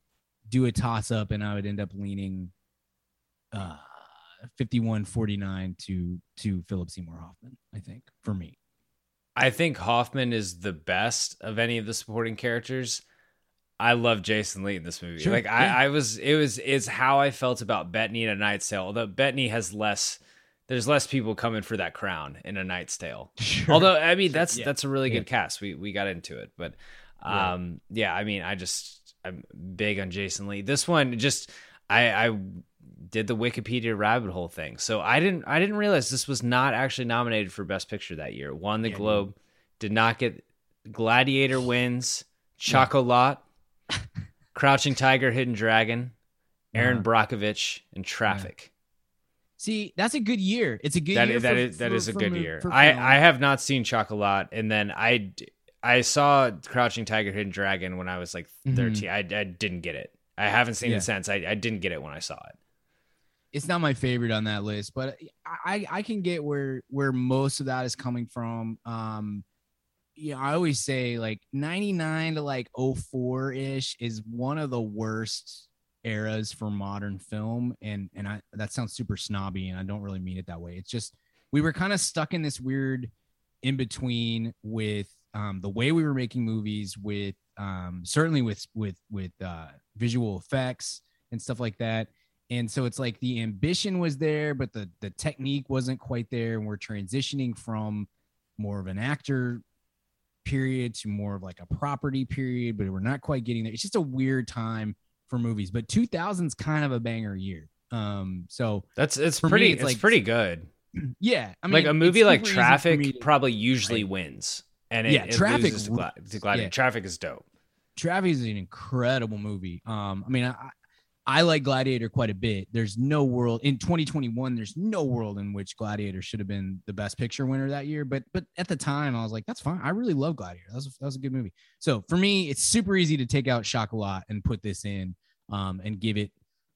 do a toss up and I would end up leaning uh 51 49 to to Philip Seymour Hoffman, I think, for me. I think Hoffman is the best of any of the supporting characters. I love Jason Lee in this movie. Sure, like yeah. I, I was, it was, is how I felt about Bettany in A Knight's Tale. Although Bettany has less, there's less people coming for that crown in A Knight's Tale. [laughs] Sure. Although I mean, that's Yeah. that's a really Yeah. good cast. We we got into it, but Um, yeah. I mean, I just I'm big on Jason Lee. This one just I I did the Wikipedia rabbit hole thing, so I didn't I didn't realize this was not actually nominated for Best Picture that year. Won the Yeah, Globe, did not get Gladiator wins, Chocolat, [laughs] Crouching Tiger, Hidden Dragon, Erin Uh-huh. Brockovich, and Traffic. See, that's a good year. It's a good That year. is, that for- is that for- is a for good year. I. I have not seen Chocolat, and then I I saw Crouching Tiger, Hidden Dragon when I was like Mhm. 13 I, I didn't get it. I haven't seen Yeah. it since. I, I didn't get it when I saw it. it's not my favorite on that list, but I I can get where where most of that is coming from. Um, yeah, I always say like 99 to like 04 ish is one of the worst eras for modern film, and and I that sounds super snobby, and I don't really mean it that way. It's just we were kind of stuck in this weird in between with um, the way we were making movies, with um, certainly with with with uh, visual effects and stuff like that. And so it's like the ambition was there but the the technique wasn't quite there. And we're transitioning from more of an actor period to more of like a property period but we're not quite getting there. It's just a weird time for movies but 2000's kind of a banger year. Um so That's it's For me, pretty it's it's, like- pretty good. [clears throat] yeah i mean like a movie like super easy for Traffic to- probably usually wins, and it, Yeah, it Traffic to, Gla- to Gladiator. Yeah. Traffic is dope. Traffic is an incredible movie. Um, I mean, I, I like Gladiator quite a bit. There's no world in 2021. There's no world in which Gladiator should have been the best picture winner that year. But but at the time, I was like, that's fine. I really love Gladiator. That was a, that was a good movie. So for me, it's super easy to take out Chocolat and put this in, um, and give it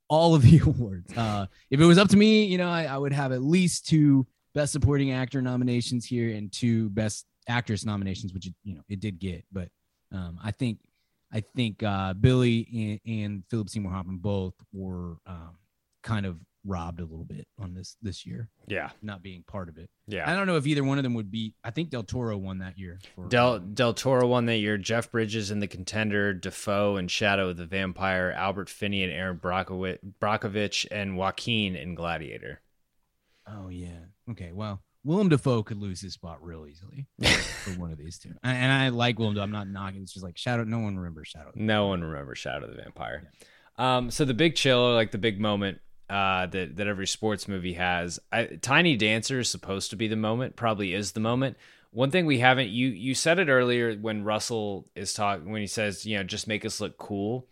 all of the [laughs] awards. Uh, if it was up to me, you know, I, I would have at least two Best Supporting Actor nominations here and two Best Actress nominations, which it, you know it did get. But um, I think I think uh, Billy and, and Philip Seymour Hoffman both were um, kind of robbed a little bit on this this year, Yeah, not being part of it. yeah. I don't know if either one of them would be. I think Del Toro won that year. For, Del Del Toro won that year. Jeff Bridges in the contender, Dafoe and Shadow of the Vampire, Albert Finney and Erin Brockovich, Brockovich and Joaquin in Gladiator. oh yeah. Okay. Well, Willem Dafoe could lose his spot real easily for one of these two. [laughs] And, I like Willem Dafoe. I'm not knocking. It's just like Shadow. No one remembers Shadow. No one remembers Shadow the Vampire. Um, so the big chill, like the big moment uh, that that every sports movie has. I, Tiny Dancer is supposed to be the moment. Probably is the moment. One thing we haven't you you said it earlier when Russell is talking when he says you know just make us look cool,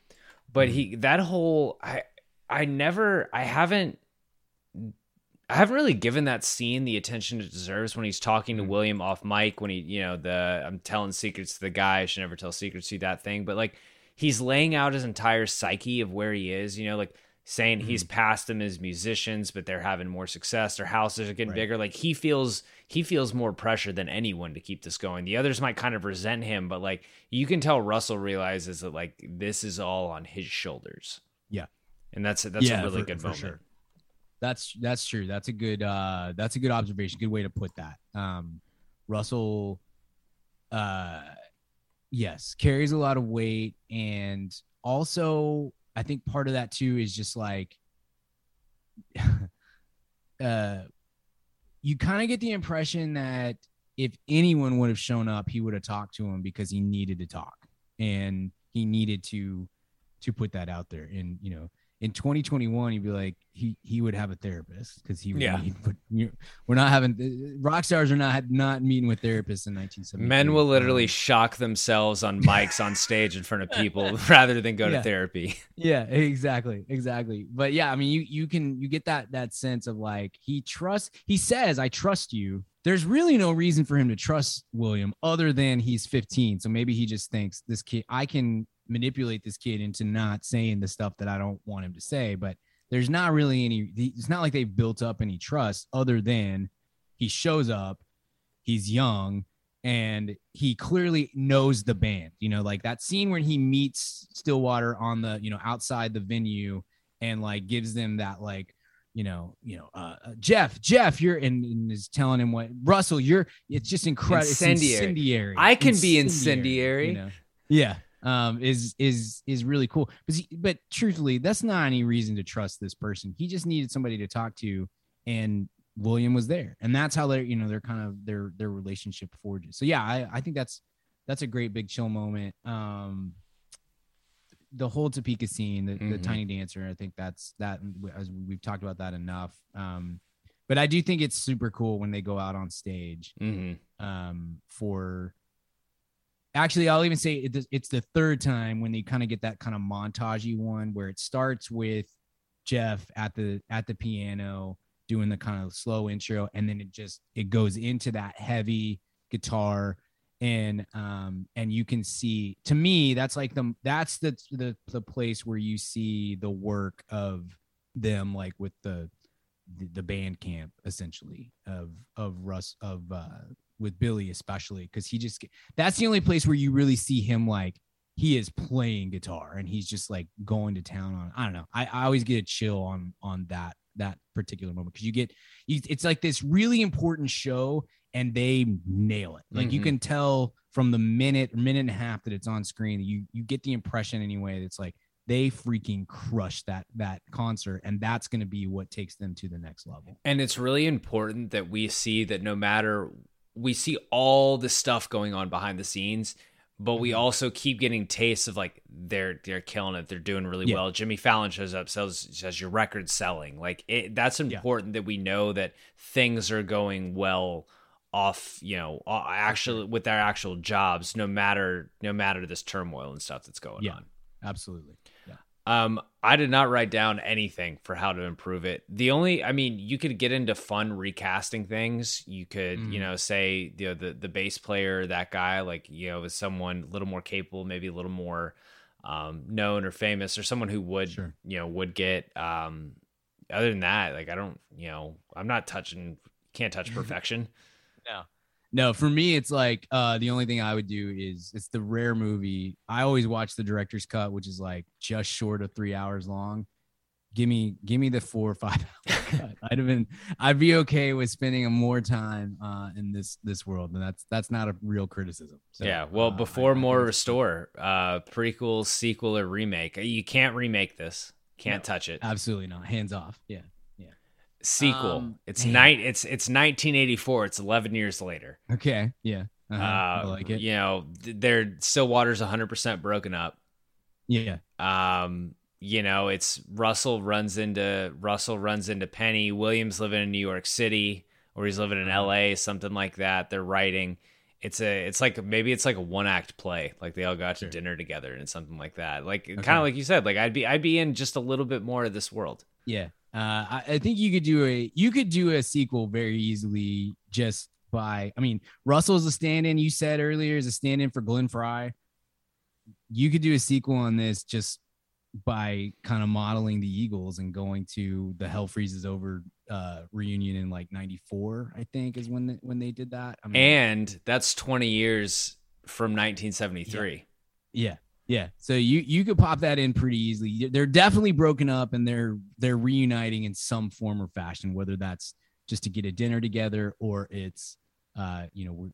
but he that whole I I never I haven't I haven't really given that scene the attention it deserves when he's talking to mm. William off mic when he, you know, the I'm telling secrets to the guy, I should never tell secrets to that thing. But like he's laying out his entire psyche of where he is, you know, like saying he's mm. past them as musicians, but they're having more success, their houses are getting Right. bigger. Like he feels he feels more pressure than anyone to keep this going. The others might kind of resent him, but like you can tell Russell realizes that like this is all on his shoulders. Yeah. And that's that's Yeah, a really for- good for moment. sure. That's that's true. That's a good uh that's a good observation. Good way to put that. Um Russell uh yes, carries a lot of weight and also I think part of that too is just like [laughs] uh you kind of get the impression that if anyone would have shown up, he would have talked to him because he needed to talk and he needed to to put that out there. And you know, in 2021, he'd be like he he would have a therapist because he would Yeah. need, but we're not having uh, rock stars are not not meeting with therapists in 1970. Men will literally um, shock themselves on [laughs] mics on stage in front of people [laughs] rather than go Yeah. to therapy. yeah exactly exactly but yeah i mean you you can you get that that sense of like he trusts he says i trust you there's really no reason for him to trust william other than he's 15 so maybe he just thinks this kid i can manipulate this kid into not saying the stuff that i don't want him to say but there's not really any it's not like they've built up any trust other than he shows up he's young and he clearly knows the band you know like that scene when he meets stillwater on the you know outside the venue and like gives them that like you know you know uh, uh, jeff jeff you're and, and is telling him what russell you're it's just incredible Incendiary. incendiary I can be incendiary. you know? yeah um is is is really cool but he, but truthfully that's not any reason to trust this person he just needed somebody to talk to and william was there and that's how they're you know they're kind of their their relationship forges so yeah i i think that's that's a great big chill moment um the whole Topeka scene, the, the Mhm. tiny dancer, I think that's that as we've talked about that enough. Um, but I do think it's super cool when they go out on stage Mm-hmm. um, for actually i'll even say it, it's the third time when they kind of get that kind of montagey one where it starts with jeff at the at the piano doing the kind of slow intro and then it just it goes into that heavy guitar and um and you can see to me that's like the that's the the, the place where you see the work of them like with the the, the band camp essentially of of russ of uh with billy especially because he just that's the only place where you really see him like he is playing guitar and he's just like going to town on i don't know. I, I always get a chill on on that that particular moment because you get you, it's like this really important show and they nail it. Like you Mhm. can tell from the minute minute and a half that it's on screen you you get the impression anyway that's like they freaking crush that that concert and that's going to be what takes them to the next level. And it's really important that we see that no matter we see all the stuff going on behind the scenes, but Mm-hmm. we also keep getting tastes of like they're they're killing it, they're doing really Yeah. well. Jimmy Fallon shows up, says says your record's selling. Like it, that's important that we know that things are going well off, you know, actually with their actual jobs, no matter no matter this turmoil and stuff that's going Yeah. on. absolutely yeah Um, I did not write down anything for how to improve it. The only, I mean, you could get into fun recasting things. You could, you Mhm. know, say you know the the bass player, that guy, like you know, is someone a little more capable, maybe a little more um, known or famous, or someone who would, you know, would get. Um, other than that, like I don't, you know, I'm not touching, can't touch [laughs] perfection. No. No, for me, it's like uh, the only thing I would do is it's the rare movie. I always watch the director's cut, which is like just short of three hours long. Give me, give me the four or five [laughs] hour cut. I'd have been, I'd be okay with spending more time uh, in this this world, and that's that's not a real criticism. So, yeah. Well, uh, before more restore, uh, prequel, sequel, or remake, you can't remake this. Can't No, touch it. absolutely not. Hands off. Yeah. Sequel. Um, it's man. night. It's it's 1984. It's 11 years later. Okay. Yeah. Uh-huh. I Uh, like it. You know, th- their Stillwater's 100% broken up. Yeah. Um, you know, it's Russell runs into Russell runs into Penny. Williams living in New York City, or he's living in Uh-huh. L.A. Something like that. They're writing. It's a. It's like maybe it's like a one act play. Like they all got to dinner together and something like that. Like kind of like you said. Like I'd be I'd be in just a little bit more of this world. Yeah. Uh, I, I think you could do a you could do a sequel very easily just by I mean Russell's a stand-in you said earlier is a stand-in for Glenn Frey. You could do a sequel on this just by kind of modeling the Eagles and going to the Hell Freezes Over uh, reunion in like '94, I think is when the, when they did that. I mean, And that's 20 years from 1973. Yeah. Yeah. Yeah, so you you could pop that in pretty easily. They're definitely broken up and they're they're reuniting in some form or fashion, whether that's just to get a dinner together or it's uh, you know, we're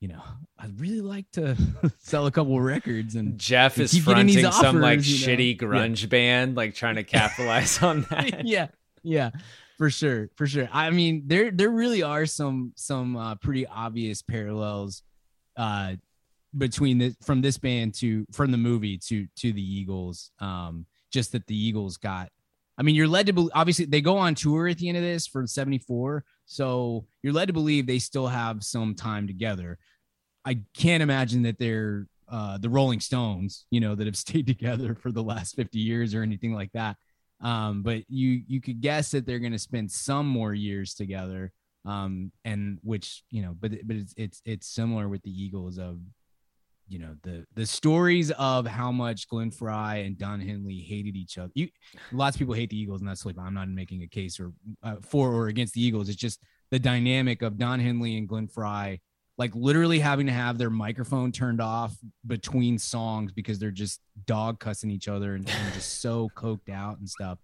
you know, I'd really like to [laughs] sell a couple records and Jeff and is keep getting these fronting some like you know? shitty grunge band, like trying to capitalize on [laughs] that. yeah yeah for sure for sure i mean there there really are some some uh, pretty obvious parallels uh between this from this band to from the movie to to the eagles um just that the eagles got i mean you're led to believe obviously they go on tour at the end of this for 74 so you're led to believe they still have some time together. I can't imagine that they're uh the rolling stones you know that have [laughs] stayed together for the last 50 years or anything like that. Um but you you could guess that they're going to spend some more years together um and which you know but but it's it's it's similar with the eagles of you know the the stories of how much Glenn Frey and Don Henley hated each other. You lots of people hate the Eagles, and that's like I'm not making a case or uh, for or against the Eagles. It's just the dynamic of Don Henley and Glenn Frey, like literally having to have their microphone turned off between songs because they're just dog cussing each other and, and just so [laughs] coked out and stuff.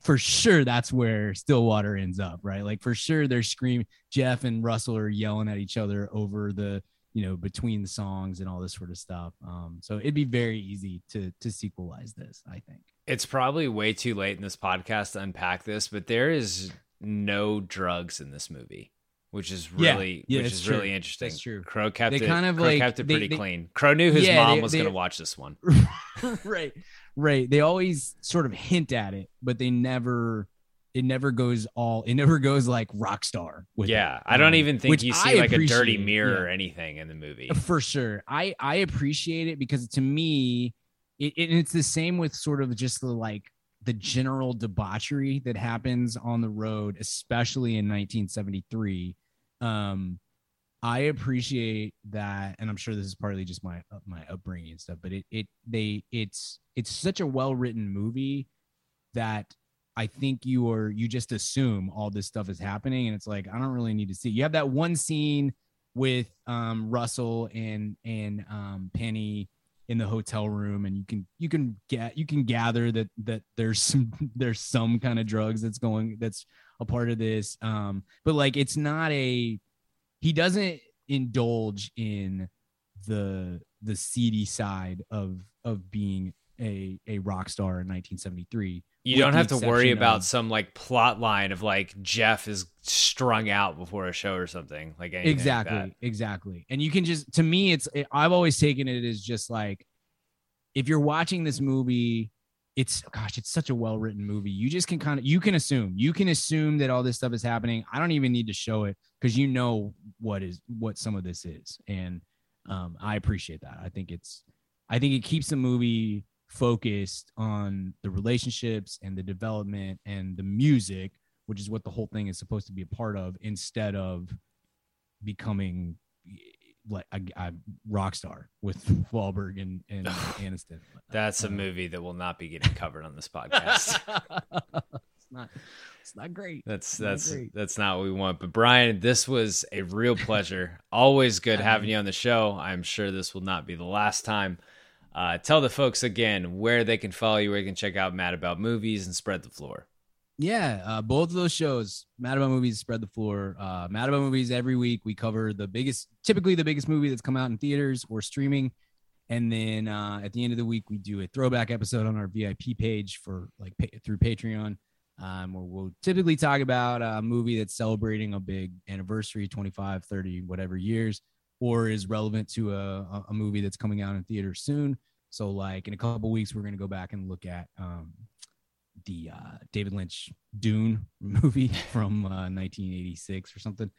For sure, that's where Stillwater ends up, right? Like for sure, they're screaming. Jeff and Russell are yelling at each other over the you know between the songs and all this sort of stuff um so it'd be very easy to to sequelize this i think It's probably way too late in this podcast to unpack this, but there is no drugs in this movie, which is really Yeah, which is true. really interesting. That's true. Crowe kept They it kind of Crowe like- kept it they- pretty they- clean. Crowe knew his Yeah, mom was going to watch this one. [laughs] right right they always sort of hint at it but they never it never goes all it never goes like rock star with it. yeah, I don't even think which you I see like a dirty mirror yeah. or anything in the movie. for sure i i appreciate it because to me it, it- it's the same with sort of just the like the general debauchery that happens on the road especially in 1973 um i appreciate that and i'm sure this is partly just my uh, my upbringing and stuff but it it they it's it's such a well written movie that I think you are you just assume all this stuff is happening and it's like I don't really need to see. You have that one scene with um Russell and and um Penny in the hotel room and you can you can get you can gather that that there's some [laughs] there's some kind of drugs that's going that's a part of this um but like it's not a he doesn't indulge in the the seedy side of of being a a rock star in 1973 You don't have to worry about of- some like plot line of like Jeff is strung out before a show or something like anything like exactly that. exactly. And you can just to me it's i've always taken it as just like if you're watching this movie it's gosh it's such a well written movie. You just can kind of you can assume you can assume that all this stuff is happening. I don't even need to show it because you know what is what some of this is. And um i appreciate that. I think it's i think it keeps the movie focused on the relationships and the development and the music which is what the whole thing is supposed to be a part of instead of becoming like a, a rock star with [laughs] Wahlberg and, and [sighs] Aniston. That's a uh, movie that will not be getting covered on this podcast. [laughs] it's not it's not great. That's Not that's great. that's not what we want. But Brian, this was a real pleasure. Always good [laughs] having you on the show. I'm sure this will not be the last time. Uh, tell the folks again where they can follow you, where they can check out Mad About Movies and spread the floor. Yeah, uh, both of those shows, Mad About Movies, Spread the Floor. Uh, Mad About Movies, every week we cover the biggest, typically the biggest movie that's come out in theaters or streaming. And then uh, at the end of the week, we do a throwback episode on our VIP page for like through Patreon. um, where we'll typically talk about a movie that's celebrating a big anniversary 25 30 whatever years or is relevant to a, a movie that's coming out in theater soon. So like in a couple weeks we're going to go back and look at um, the uh, david lynch dune [laughs] movie [laughs] from uh, 1986 or something.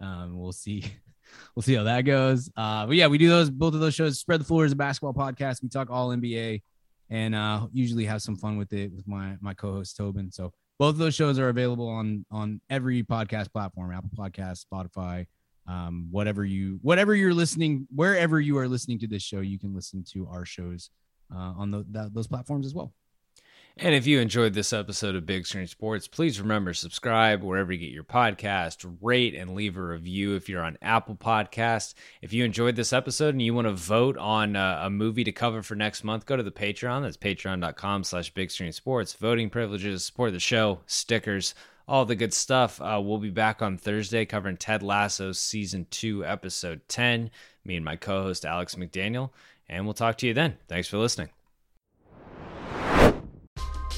Um, we'll see [laughs] we'll see how that goes. Uh, but yeah we do those both of those shows spread the floor is a basketball podcast. We talk all nba and uh, usually have some fun with it with my my co-host tobin. So both of those shows are available on on every podcast platform apple podcast spotify um, whatever you whatever you're listening wherever you are listening to this show you can listen to our shows uh, on the, that, those platforms as well And if you enjoyed this episode of Big Screen Sports, please remember subscribe wherever you get your podcast, rate and leave a review if you're on Apple Podcasts. If you enjoyed this episode and you want to vote on uh, a movie to cover for next month, go to the Patreon. That's patreon.com slash Big Screen Sports. Voting privileges, support the show, stickers, all the good stuff. Uh, we'll be back on Thursday covering Ted Lasso season two, episode 10. Me and my co-host Alex McDaniel, and we'll talk to you then. Thanks for listening.